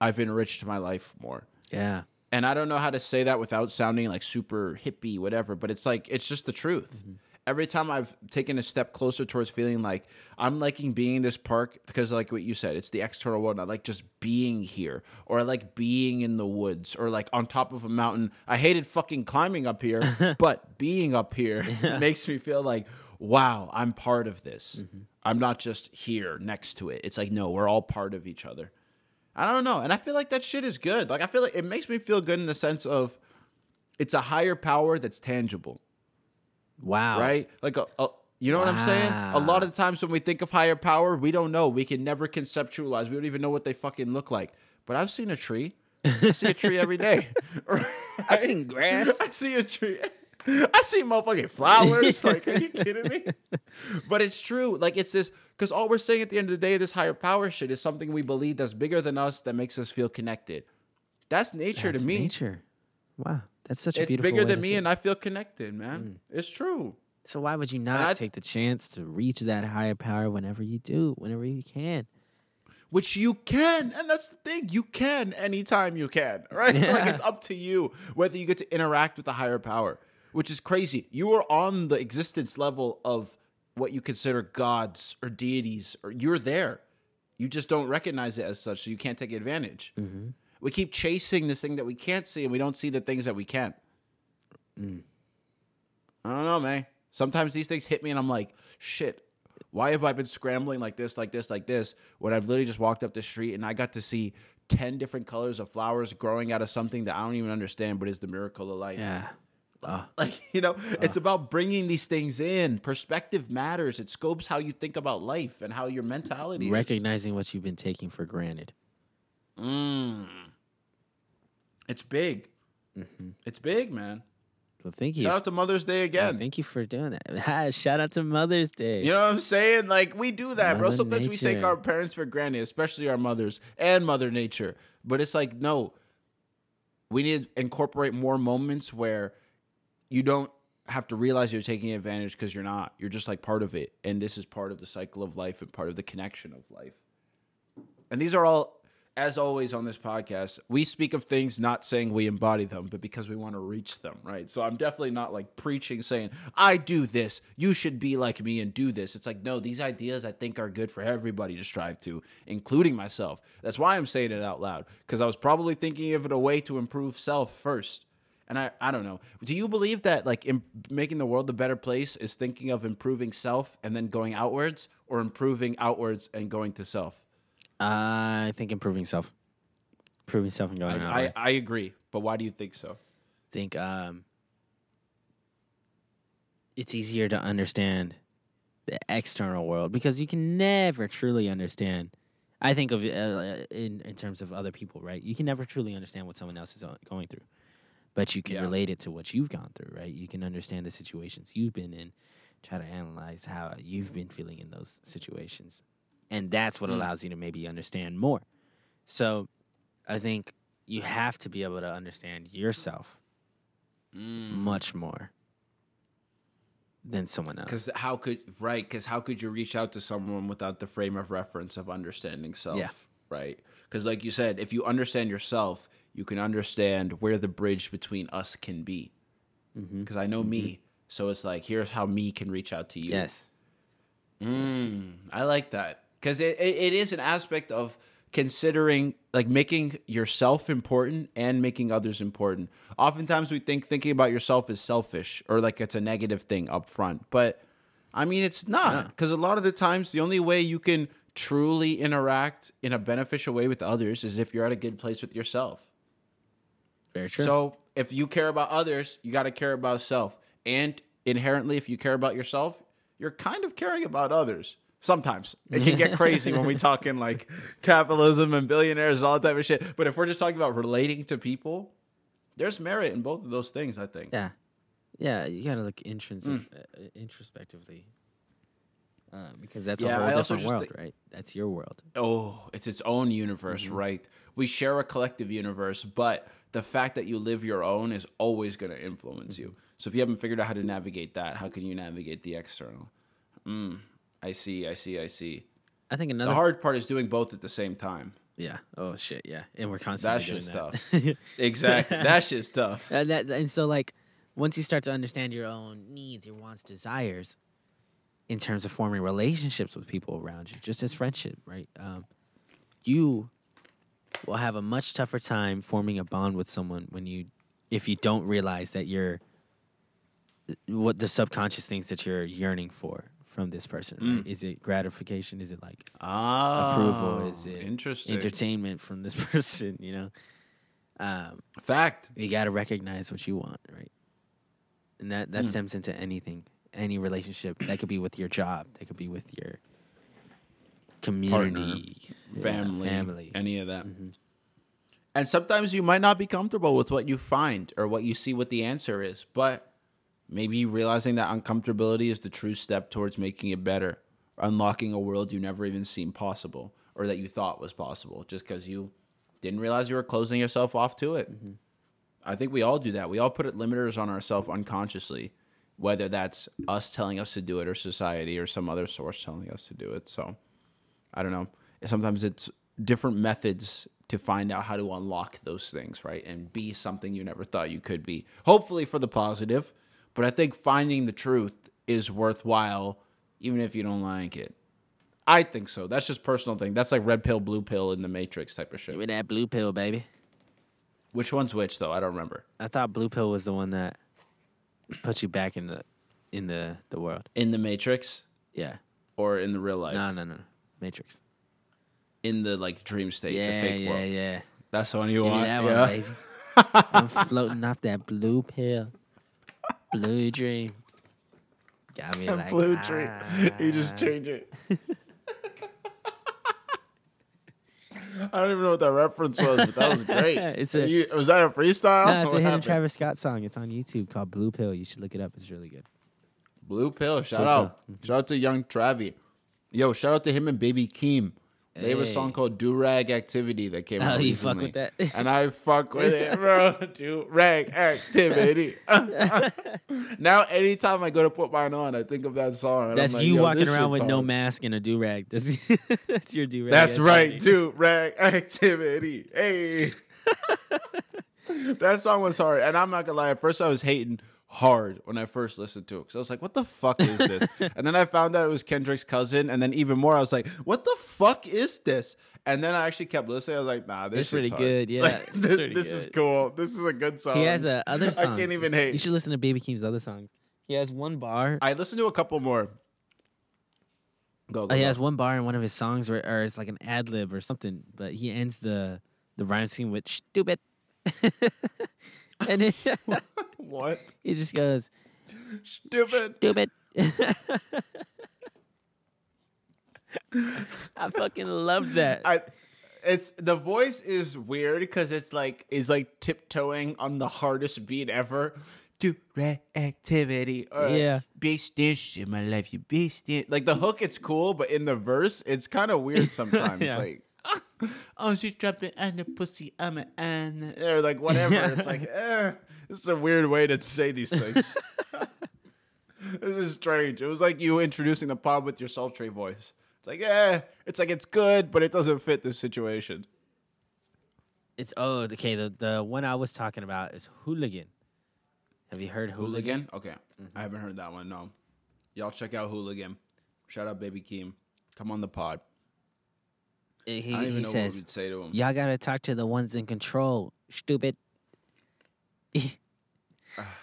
I've enriched my life more. Yeah. And I don't know how to say that without sounding like super hippie, whatever, but it's like, it's just the truth. Mm-hmm. Every time I've taken a step closer towards feeling like I'm liking being in this park because, like what you said, it's the external world. I like just being here, or I like being in the woods, or like on top of a mountain. I hated fucking climbing up here, but being up here makes me feel like, wow, I'm part of this. Mm-hmm. I'm not just here next to it. It's like, no, we're all part of each other. I don't know. And I feel like that shit is good. Like I feel like it makes me feel good in the sense of it's a higher power that's tangible, Wow. right? Like a, a you know what I'm saying? A lot of the times when we think of higher power, we don't know. We can never conceptualize. We don't even know what they fucking look like. But I've seen a tree. I see a tree every day. I seen grass. I see a tree. I see motherfucking flowers. like, are you kidding me? But it's true. Like, it's this because all we're saying at the end of the day, this higher power shit is something we believe that's bigger than us that makes us feel connected. That's nature That's to me. nature. Wow. That's such a It's beautiful bigger way than me, it. and I feel connected, man. Mm. It's true. So why would you not I- take the chance to reach that higher power whenever you do, whenever you can? Which you can, and that's the thing. You can anytime you can, right? Like it's up to you whether you get to interact with the higher power, which is crazy. You are on the existence level of what you consider gods or deities, or you're there. You just don't recognize it as such, so you can't take advantage. Mm-hmm. We keep chasing this thing that we can't see, and we don't see the things that we can. Mm. I don't know, man. Sometimes these things hit me, and I'm like, shit. Why have I been scrambling like this, like this, like this, when I've literally just walked up the street and I got to see 10 different colors of flowers growing out of something that I don't even understand, but is the miracle of life? Yeah. Oh, Like, you know, it's ah. about bringing these things in. Perspective matters. It scopes how you think about life and how your mentality is. recognizing what you've been taking for granted. Mm. It's big. Mm-hmm. It's big, man. Well, thank you. Shout out to Mother's Day Oh, again. thank you for doing that. Shout out to Mother's Day. You know what I'm saying? Like we do that, bro. Mother Sometimes we take our parents for granted, especially our mothers and Mother Nature. But it's like, no, we need to incorporate more moments where you don't have to realize you're taking advantage because you're not. You're just like part of it. And this is part of the cycle of life and part of the connection of life. And these are all, as always on this podcast, we speak of things not saying we embody them, but because we want to reach them, right? So I'm definitely not like preaching saying, I do this, you should be like me and do this. It's like, no, these ideas I think are good for everybody to strive to, including myself. That's why I'm saying it out loud, because I was probably thinking of it a way to improve self first. And I, I don't know. Do you believe that like in making the world a better place is thinking of improving self and then going outwards, or improving outwards and going to self? I think improving self, improving self, and going I, out. I, I agree, but why do you think so? I think um, it's easier to understand the external world because you can never truly understand. I think of uh, in in terms of other people, right? You can never truly understand what someone else is going through, but you can Yeah. relate it to what you've gone through, right? You can understand the situations you've been in, try to analyze how you've been feeling in those situations, and that's what Mm. allows you to maybe understand more. So, I think you have to be able to understand yourself much more than someone else. Because how could right? Because how could you reach out to someone without the frame of reference of understanding self? Yeah. Right. Because like you said, if you understand yourself, you can understand where the bridge between us can be. Mm-hmm. Because I know me, so it's like here's how me can reach out to you. Yes. Mm, I like that because it, it, it is an aspect of considering like making yourself important and making others important. Oftentimes we think thinking about yourself is selfish or like it's a negative thing up front, but I mean it's not because a lot of the times the only way you can truly interact in a beneficial way with others is if you're at a good place with yourself. Very true. So if you care about others, you got to care about self. And inherently, if you care about yourself, you're kind of caring about others. Sometimes it can get crazy when we talk in like capitalism and billionaires and all that type of shit. But if we're just talking about relating to people, there's merit in both of those things. I think. yeah. Yeah, you gotta look intrinsic, Mm. uh, introspectively, uh, because that's Yeah, a I whole different world, right? That's your world. Oh, it's its own universe, Mm-hmm. right? We share a collective universe, but the fact that you live your own is always going to influence you. So if you haven't figured out how to navigate that, how can you navigate the external? Mm, I see, I see, I see. I think another The hard part is doing both at the same time. Yeah. Oh shit. Yeah. And we're constantly That doing shit's that. tough. Exactly. that shit's tough. and, that, and so like once you start to understand your own needs, your wants, desires, in terms of forming relationships with people around you, just as friendship, right? Um, you will have a much tougher time forming a bond with someone when you, if you don't realize that you're, what the subconscious things that you're yearning for from this person. Right? Is it gratification? Is it like Ah, approval? Is it interesting? entertainment from this person? You know, um, Fact. you got to recognize what you want, right? And that that stems into anything, any relationship. That could be with your job. That could be with your community, yeah, family, family. any of that. Mhm. And sometimes you might not be comfortable with what you find or what you see what the answer is, but maybe realizing that uncomfortability is the true step towards making it better, unlocking a world you never even seen possible or that you thought was possible just because you didn't realize you were closing yourself off to it. I think we all do that. We all put limiters on ourselves unconsciously, whether that's us telling us to do it or society or some other source telling us to do it. So I don't know. Sometimes it's different methods to find out how to unlock those things, right? And be something you never thought you could be. Hopefully for the positive, but I think finding the truth is worthwhile even if you don't like it. I think so. That's just personal thing. That's like red pill, blue pill in the Matrix type of shit. Give me that blue pill, baby. Which one's which though? I don't remember. I thought blue pill was the one that puts you back in the in the the world. In the Matrix Yeah. or in the real life? No, no, no. Matrix. In the like dream state, yeah, the fake yeah, world. yeah. That's the one you Give me want. that yeah. one, baby. I'm floating off that blue pill. Blue dream. Got me like blue tree. You just ah. change it. I don't even know what that reference was, but that was great. It's a- You- was that a freestyle? No, it's a What hidden happened? Travis Scott song. It's on YouTube called Blue Pill. You should look it up. It's really good. Blue pill. Shout Blue out. Pill. Shout out to Young Travi. Yo, shout out to him and Baby Keem. They have a song called Do Rag Activity that came Oh, out. you fuck recently. with that? and I fuck with it, bro. Do Rag Activity. now, anytime I go to put mine on, I think of that song. That's like, you walking around with no mask and a do rag. That's that's your do rag. That's right, too. Rag activity. Hey. that song was hard. And I'm not gonna lie, at first I was hating hard when I first listened to it. Cause I was like, what the fuck is this? and then I found out it was Kendrick's cousin. And then even more, I was like, what the fuck is this? And then I actually kept listening. I was like, nah, this is pretty good, yeah, it's this pretty this is cool. This is a good song. He has uh, a other song. I can't even hate. You should listen to Baby Keem's other songs. He has one bar. I listened to a couple more. Go, go, Oh, he go. has one bar in one of his songs where, or it's like an ad lib or something, but he ends the the rhyme scheme with "stupid," and it, what? he just goes Stupid. "stupid." I fucking love that. I it's the voice is weird because it's like is like tiptoeing on the hardest beat ever. Do reactivity. Or uh, Yeah. Beast dish in my life, you beast it. Like the hook, it's cool, but in the verse, it's kind of weird sometimes. Yeah. Like, oh, she's dropping on the pussy, I'm an an, or like whatever. It's like, eh, this is a weird way to say these things. this is strange. It was like you introducing the pod with your sultry voice. It's like, eh, it's like it's good, but it doesn't fit this situation. It's oh okay. The the one I was talking about is Hooligan. Have you heard Hooligan? Hooligan? Okay. I haven't heard that one, no. Y'all check out Hooligan. Shout out Baby Keem. Come on the pod. He, I he, don't even he know what says, we'd say to him. "Y'all gotta talk to the ones in control." Stupid.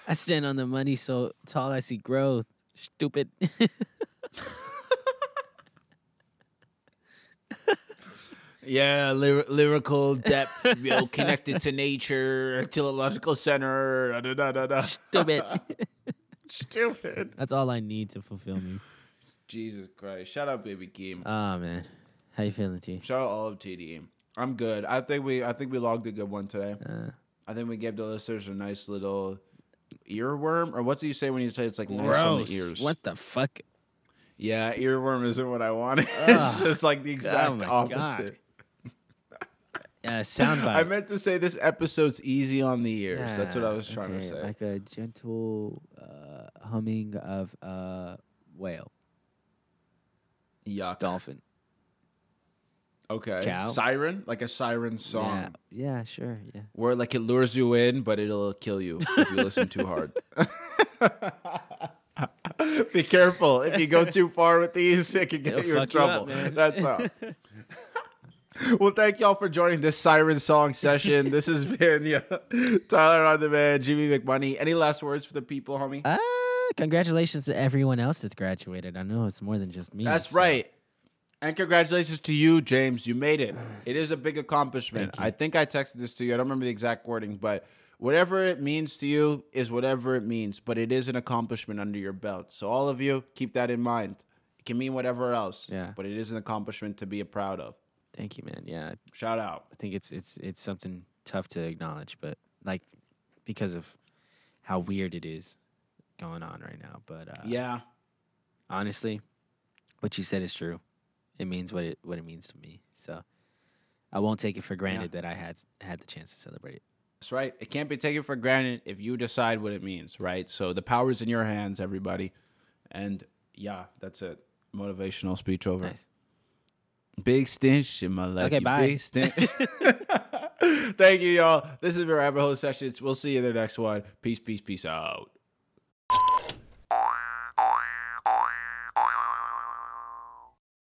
I stand on the money so tall I see growth. Stupid. Yeah, lyr- lyrical depth, you know, connected to nature, teleological center. Da, da, da, da. Stupid. Stupid. That's all I need to fulfill me. Jesus Christ. Shout out Baby Keem. Oh man, how you feeling, T? Shout out all of TD. I'm good. I think we I think we logged a good one today. Uh, I think we gave the listeners a nice little earworm. Or what do you say when you say it's like nice on the ears? What the fuck? Yeah, earworm isn't what I wanted. Ugh. it's just like the exact Oh opposite. God. uh, soundbite. I meant to say this episode's easy on the ears. That's what I was trying to say. Like a gentle uh, humming of a whale, Yuck. dolphin. Okay. Cow? Siren, like a siren song, Yeah, yeah, sure, yeah. where like it lures you in, but it'll kill you if you listen too hard. Be careful if you go too far with these, it can get It'll you in fuck you up, trouble. That's all. well, thank y'all for joining this siren song session. This has been yeah, Tyler on the man, Jimmy McMoney. Any last words for the people, homie? Uh, congratulations to everyone else that's graduated. I know it's more than just me. That's so- right. And congratulations to you, James. You made it. It is a big accomplishment. I think I texted this to you. I don't remember the exact wording, but whatever it means to you is whatever it means. But it is an accomplishment under your belt. So all of you, keep that in mind. It can mean whatever else. Yeah. But it is an accomplishment to be proud of. Thank you, man. Yeah, Shout out. I think it's it's it's something tough to acknowledge, but like because of how weird it is going on right now. But uh, Yeah. honestly, what you said is true. It means what it what it means to me. So I won't take it for granted that I had had the chance to celebrate it. That's right. It can't be taken for granted if you decide what it means, right? So the power's in your hands, everybody. And yeah, that's it. Motivational speech over. Nice. Big stench in my life. Okay, bye. Big stench. Thank you, y'all. This is your rabbit hole sessions. We'll see you in the next one. Peace, peace, peace out.